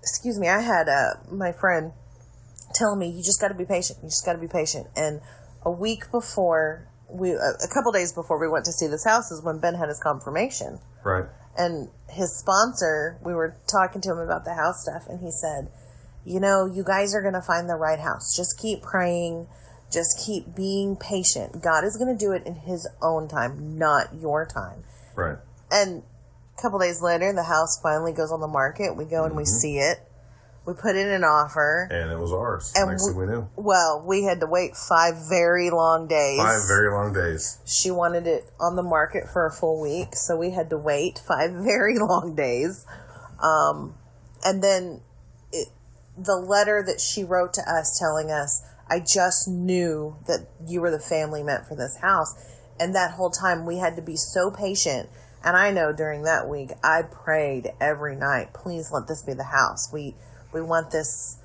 excuse me, I had uh, my friend telling me, you just got to be patient. You just got to be patient. And a week before we, a, a couple days before we went to see this house is when Ben had his confirmation. right. And his sponsor, we were talking to him about the house stuff, and he said, you know, you guys are going to find the right house. Just keep praying. Just keep being patient. God is going to do it in his own time, not your time. Right. And a couple days later, the house finally goes on the market. We go and we mm-hmm. see it. We put in an offer. And it was ours. And Next we- thing we knew. Well, we had to wait five very long days. Five very long days. She wanted it on the market for a full week, so we had to wait five (laughs) very long days. Um, and then it, the letter that she wrote to us telling us, I just knew that you were the family meant for this house. And that whole time we had to be so patient. And I know during that week, I prayed every night, please let this be the house. We, we want this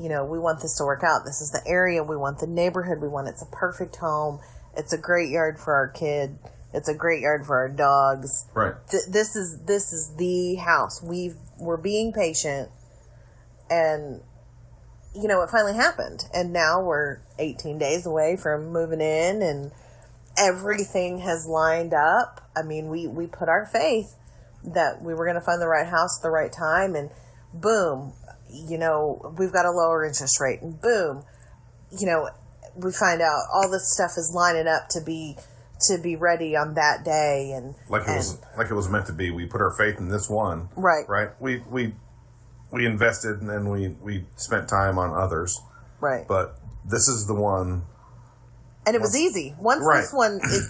you know, we want this to work out. This is the area. We want the neighborhood. We want it's a perfect home. It's a great yard for our kid. It's a great yard for our dogs. Right. Th- this is this is the house. We we're being patient, and you know it finally happened. And now we're 18 days away from moving in, and everything has lined up. I mean, we we put our faith that we were going to find the right house at the right time, and boom, you know, we've got a lower interest rate, and boom, you know, we find out all this stuff is lining up to be to be ready on that day, and Like it and- was like it was meant to be. We put our faith in this one. right, Right. We we we invested and then we we spent time on others, right, but this is the one. and it was easy. Once Right. this one, it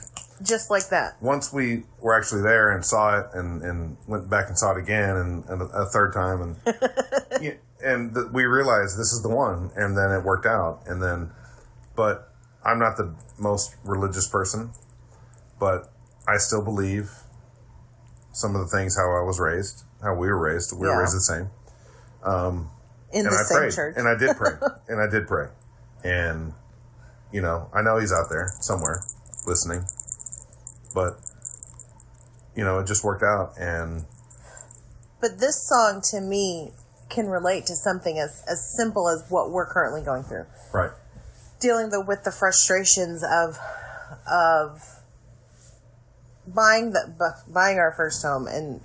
just like that. Once we were actually there and saw it and, and went back and saw it again and, and a, a third time and yeah, (laughs) and th- we realized this is the one and then it worked out and then but I'm not the most religious person but I still believe some of the things how I was raised how we were raised we Yeah. were raised the same um, in and the I same prayed, church. and I did pray, (laughs) and I did pray, and you know, I know he's out there somewhere listening, but you know, it just worked out, and But this song to me can relate to something as, as simple as what we're currently going through. right, Dealing the, with the frustrations of of buying the bu- buying our first home and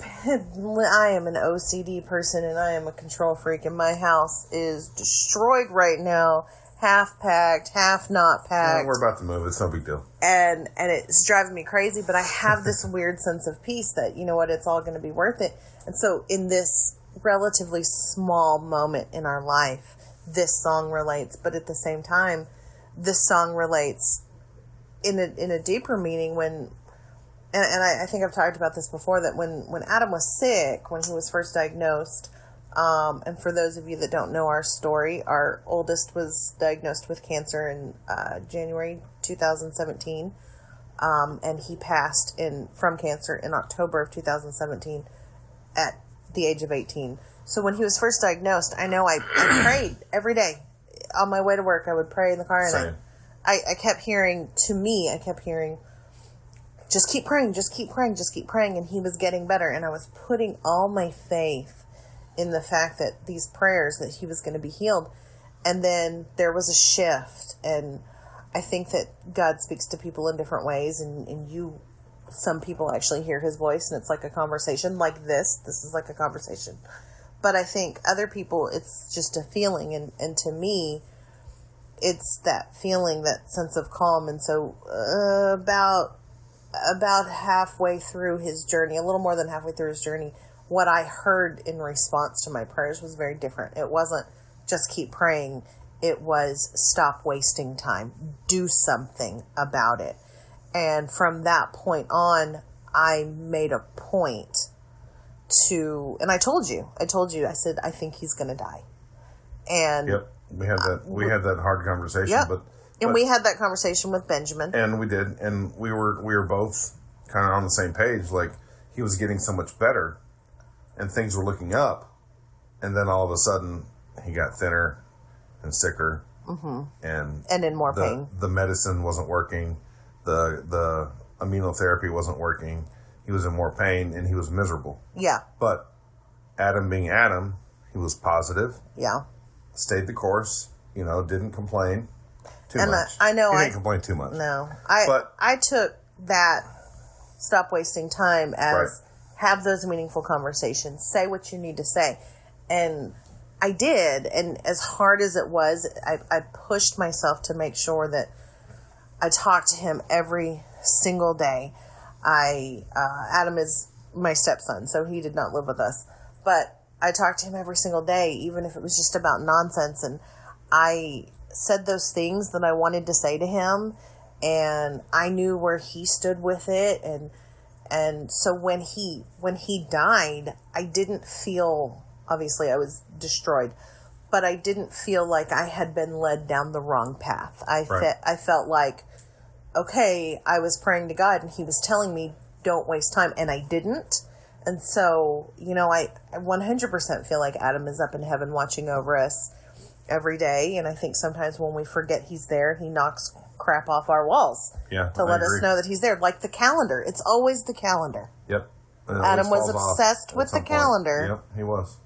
(laughs) I am an OCD person and I am a control freak and my house is destroyed right now, half packed, half not packed we're about to move. It's no big deal. and and it's driving me crazy but i have this (laughs) weird sense of peace that you know what it's all going to be worth it and so in this relatively small moment in our life this song relates but at the same time this song relates in a in a deeper meaning when and, and I, I think I've talked about this before that when when Adam was sick when he was first diagnosed um, and for those of you that don't know our story, our oldest was diagnosed with cancer in uh, January 2017, um, and he passed in from cancer in October of 2017 at the age of 18. So when he was first diagnosed, I know I, I (clears throat) prayed every day. On my way to work. I would pray in the car, and I, I kept hearing to me, I kept hearing, just keep praying, just keep praying, just keep praying, and he was getting better, and I was putting all my faith in the fact that these prayers that he was going to be healed. And then there was a shift. And i think that god speaks to people in different ways. And, and you some people actually hear his voice and it's like a conversation like this this is like a conversation but i think other people it's just a feeling and, and to me it's that feeling that sense of calm and so uh, about about halfway through his journey a little more than halfway through his journey what I heard in response to my prayers was very different. It wasn't just keep praying. it was stop wasting time, do something about it. And from that point on, I made a point to, and I told you, I told you, I said, I think he's going to die. And, Yep. We had that. We had that hard conversation, Yep. but and we had that conversation with Benjamin. and we did, and we were we were both kind of on the same page. Like he was getting so much better, and things were looking up, and then all of a sudden he got thinner and sicker, mm-hmm. and and in more the pain. the medicine wasn't working, the the immunotherapy wasn't working. He was in more pain, and he was miserable. Yeah. But Adam, being Adam, he was positive, Yeah. stayed the course. You know, didn't complain too And I- much. I know he I- didn't complain too much. No, I But- I took that stop wasting time as Right. have those meaningful conversations, say what you need to say, and I did. And as hard as it was, I, I pushed myself to make sure that I talked to him every single day. I uh, Adam is my stepson, so he did not live with us, but I talked to him every single day, even if it was just about nonsense. And I said those things that I wanted to say to him, and I knew where he stood with it. And and so when he when he died, I didn't feel obviously I was destroyed, but I didn't feel like I had been led down the wrong path. I Right. fe- I felt like okay, I was praying to God and He was telling me, don't waste time, and I didn't. And so, you know, I, I 100% feel like Adam is up in heaven watching over us every day. And I think sometimes when we forget He's there, He knocks crap off our walls Yeah, to I let us know that He's there. Like the calendar, it's always the calendar. Yep. Adam was obsessed with the point. calendar. Yep, he was.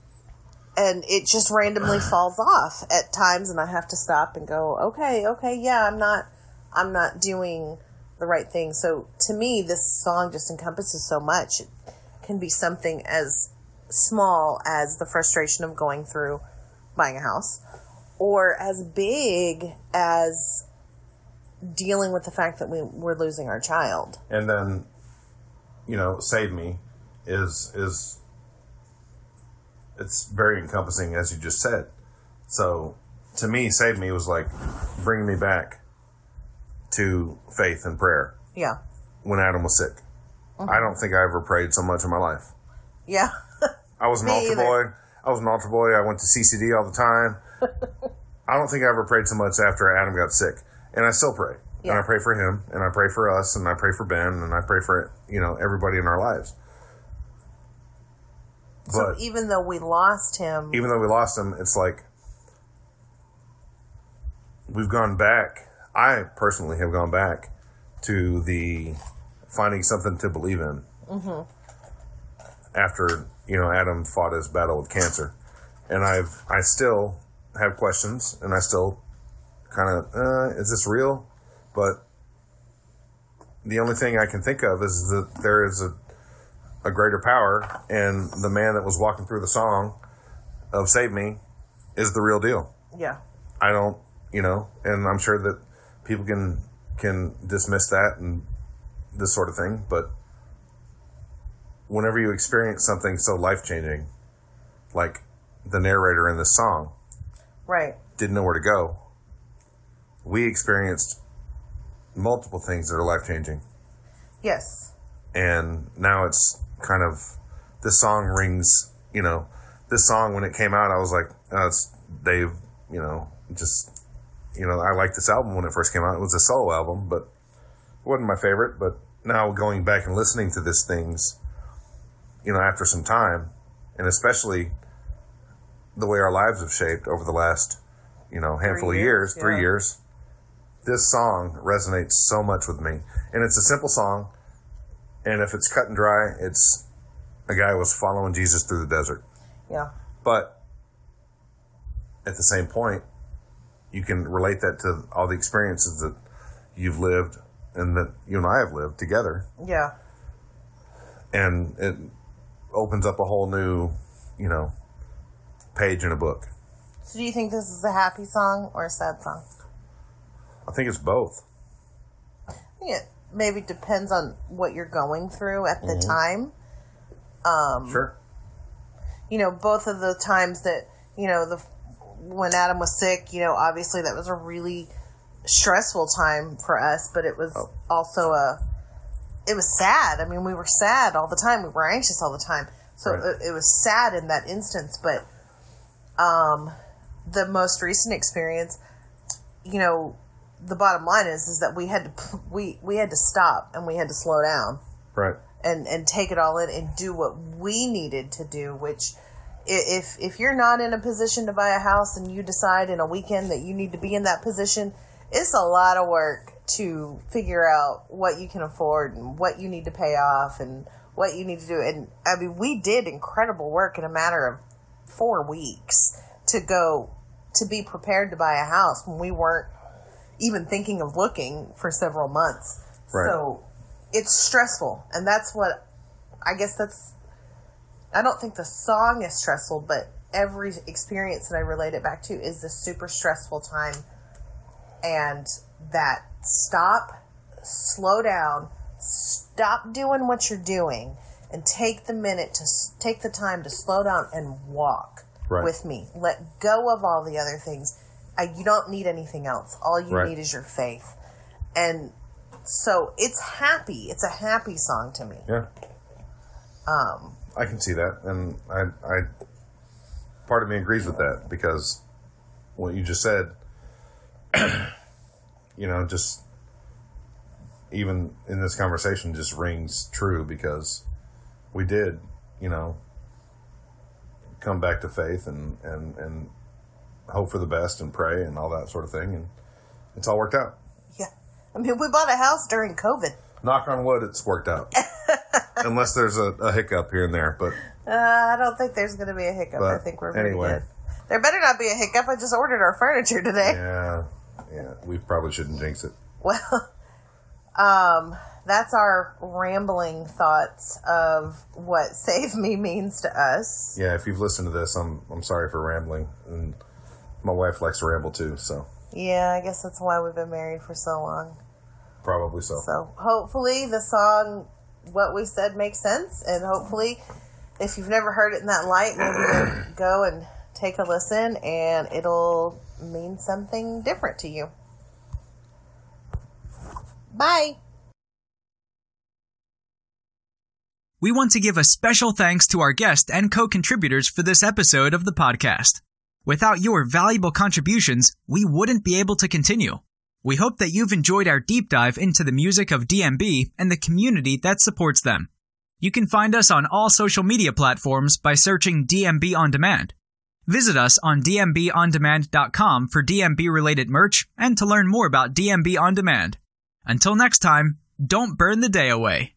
and it just randomly falls off at times and I have to stop and go, okay, okay, yeah, I'm not I'm not doing the right thing. So to me this song just encompasses so much. It can be something as small as the frustration of going through buying a house or as big as dealing with the fact that we, we're losing our child. And then, you know, save me is is it's very encompassing as you just said. So to me, save me was like bringing me back to faith and prayer Yeah. when Adam was sick. Mm-hmm. I don't think I ever prayed so much in my life. Yeah. (laughs) I was an altar either. boy. I was an altar boy. I went to CCD all the time. (laughs) I don't think I ever prayed so much after Adam got sick, and I still pray. And I pray for him, and I pray for us, and I pray for Ben, and I pray for you know everybody in our lives. so even though we lost him, even though we lost him, it's like we've gone back. I personally have gone back to the finding something to believe in after you know Adam fought his battle with cancer, and I've I still have questions, and I still kind of uh, is this real? But the only thing I can think of is that there is a a greater power, and the man that was walking through the song of "Save Me" is the real deal. yeah. I don't, you know, and I'm sure that people can can dismiss that and this sort of thing, but whenever you experience something so life changing, like the narrator in this song Right. didn't know where to go, we experienced multiple things that are life changing, Yes. and now it's kind of this song rings, you know, this song when it came out, I was like, oh, it's Dave, you know, just you know, I liked this album when it first came out. It was a solo album, but it wasn't my favorite. But now going back and listening to these things, you know, after some time, and especially the way our lives have shaped over the last, you know, handful Three of years, years, three yeah. years, this song resonates so much with me. And it's a simple song. And if it's cut and dry, it's a guy was following Jesus through the desert. Yeah. But at the same point, you can relate that to all the experiences that you've lived and that you and I have lived together. Yeah. And it opens up a whole new, you know, page in a book. So do you think this is a happy song or a sad song? I think it's both. I think it maybe depends on what you're going through at the time. Um, Sure. you know, both of the times that, you know, the when Adam was sick, you know, obviously that was a really stressful time for us, but it was Oh. also a it was sad. I mean, we were sad all the time. We were anxious all the time. So Right. it, it was sad in that instance, but um the most recent experience, you know, the bottom line is is that we had to we we had to stop and we had to slow down Right. and and take it all in and do what we needed to do which if if you're not in a position to buy a house and you decide in a weekend that you need to be in that position it's a lot of work to figure out what you can afford and what you need to pay off and what you need to do. And i mean we did incredible work in a matter of 4 weeks to go to be prepared to buy a house when we weren't even thinking of looking for several months. Right. so it's stressful. And that's what i guess that's i don't think the song is stressful but every experience that i relate it back to is the super stressful time. And that stop slow down stop doing what you're doing and take the minute to take the time to slow down and walk Right. with me. Let go of all the other things. I, you don't need anything else. All you Right. need is your faith. And so it's happy. It's a happy song to me. Yeah. um I can see that, and I, I, part of me agrees with that because what you just said, (clears throat) you know, just even in this conversation, just rings true because we did, you know, come back to faith and and and hope for the best and pray and all that sort of thing, and it's all worked out. yeah i mean we bought a house during covid Knock on wood, it's worked out. (laughs) Unless there's a, a hiccup here and there, but uh, i don't think there's going to be a hiccup i think we're pretty anyway. good there better not be a hiccup i just ordered our furniture today yeah, yeah, we probably shouldn't jinx it. Well, (laughs) um, that's our rambling thoughts of what Save Me means to us. Yeah, if you've listened to this, I'm I'm sorry for rambling, and my wife likes to ramble too, so Yeah, I guess that's why we've been married for so long. Probably so. So hopefully the song, what we said, makes sense, and hopefully, if you've never heard it in that light, maybe (clears throat) go and take a listen, and it'll mean something different to you. Bye. We want to give a special thanks to our guest and co contributors for this episode of the podcast. Without your valuable contributions, we wouldn't be able to continue. We hope that you've enjoyed our deep dive into the music of DMB and the community that supports them. You can find us on all social media platforms by searching DMB On Demand. Visit us on dmbondemand.com for DMB related merch and to learn more about DMB On Demand. Until next time, don't burn the day away.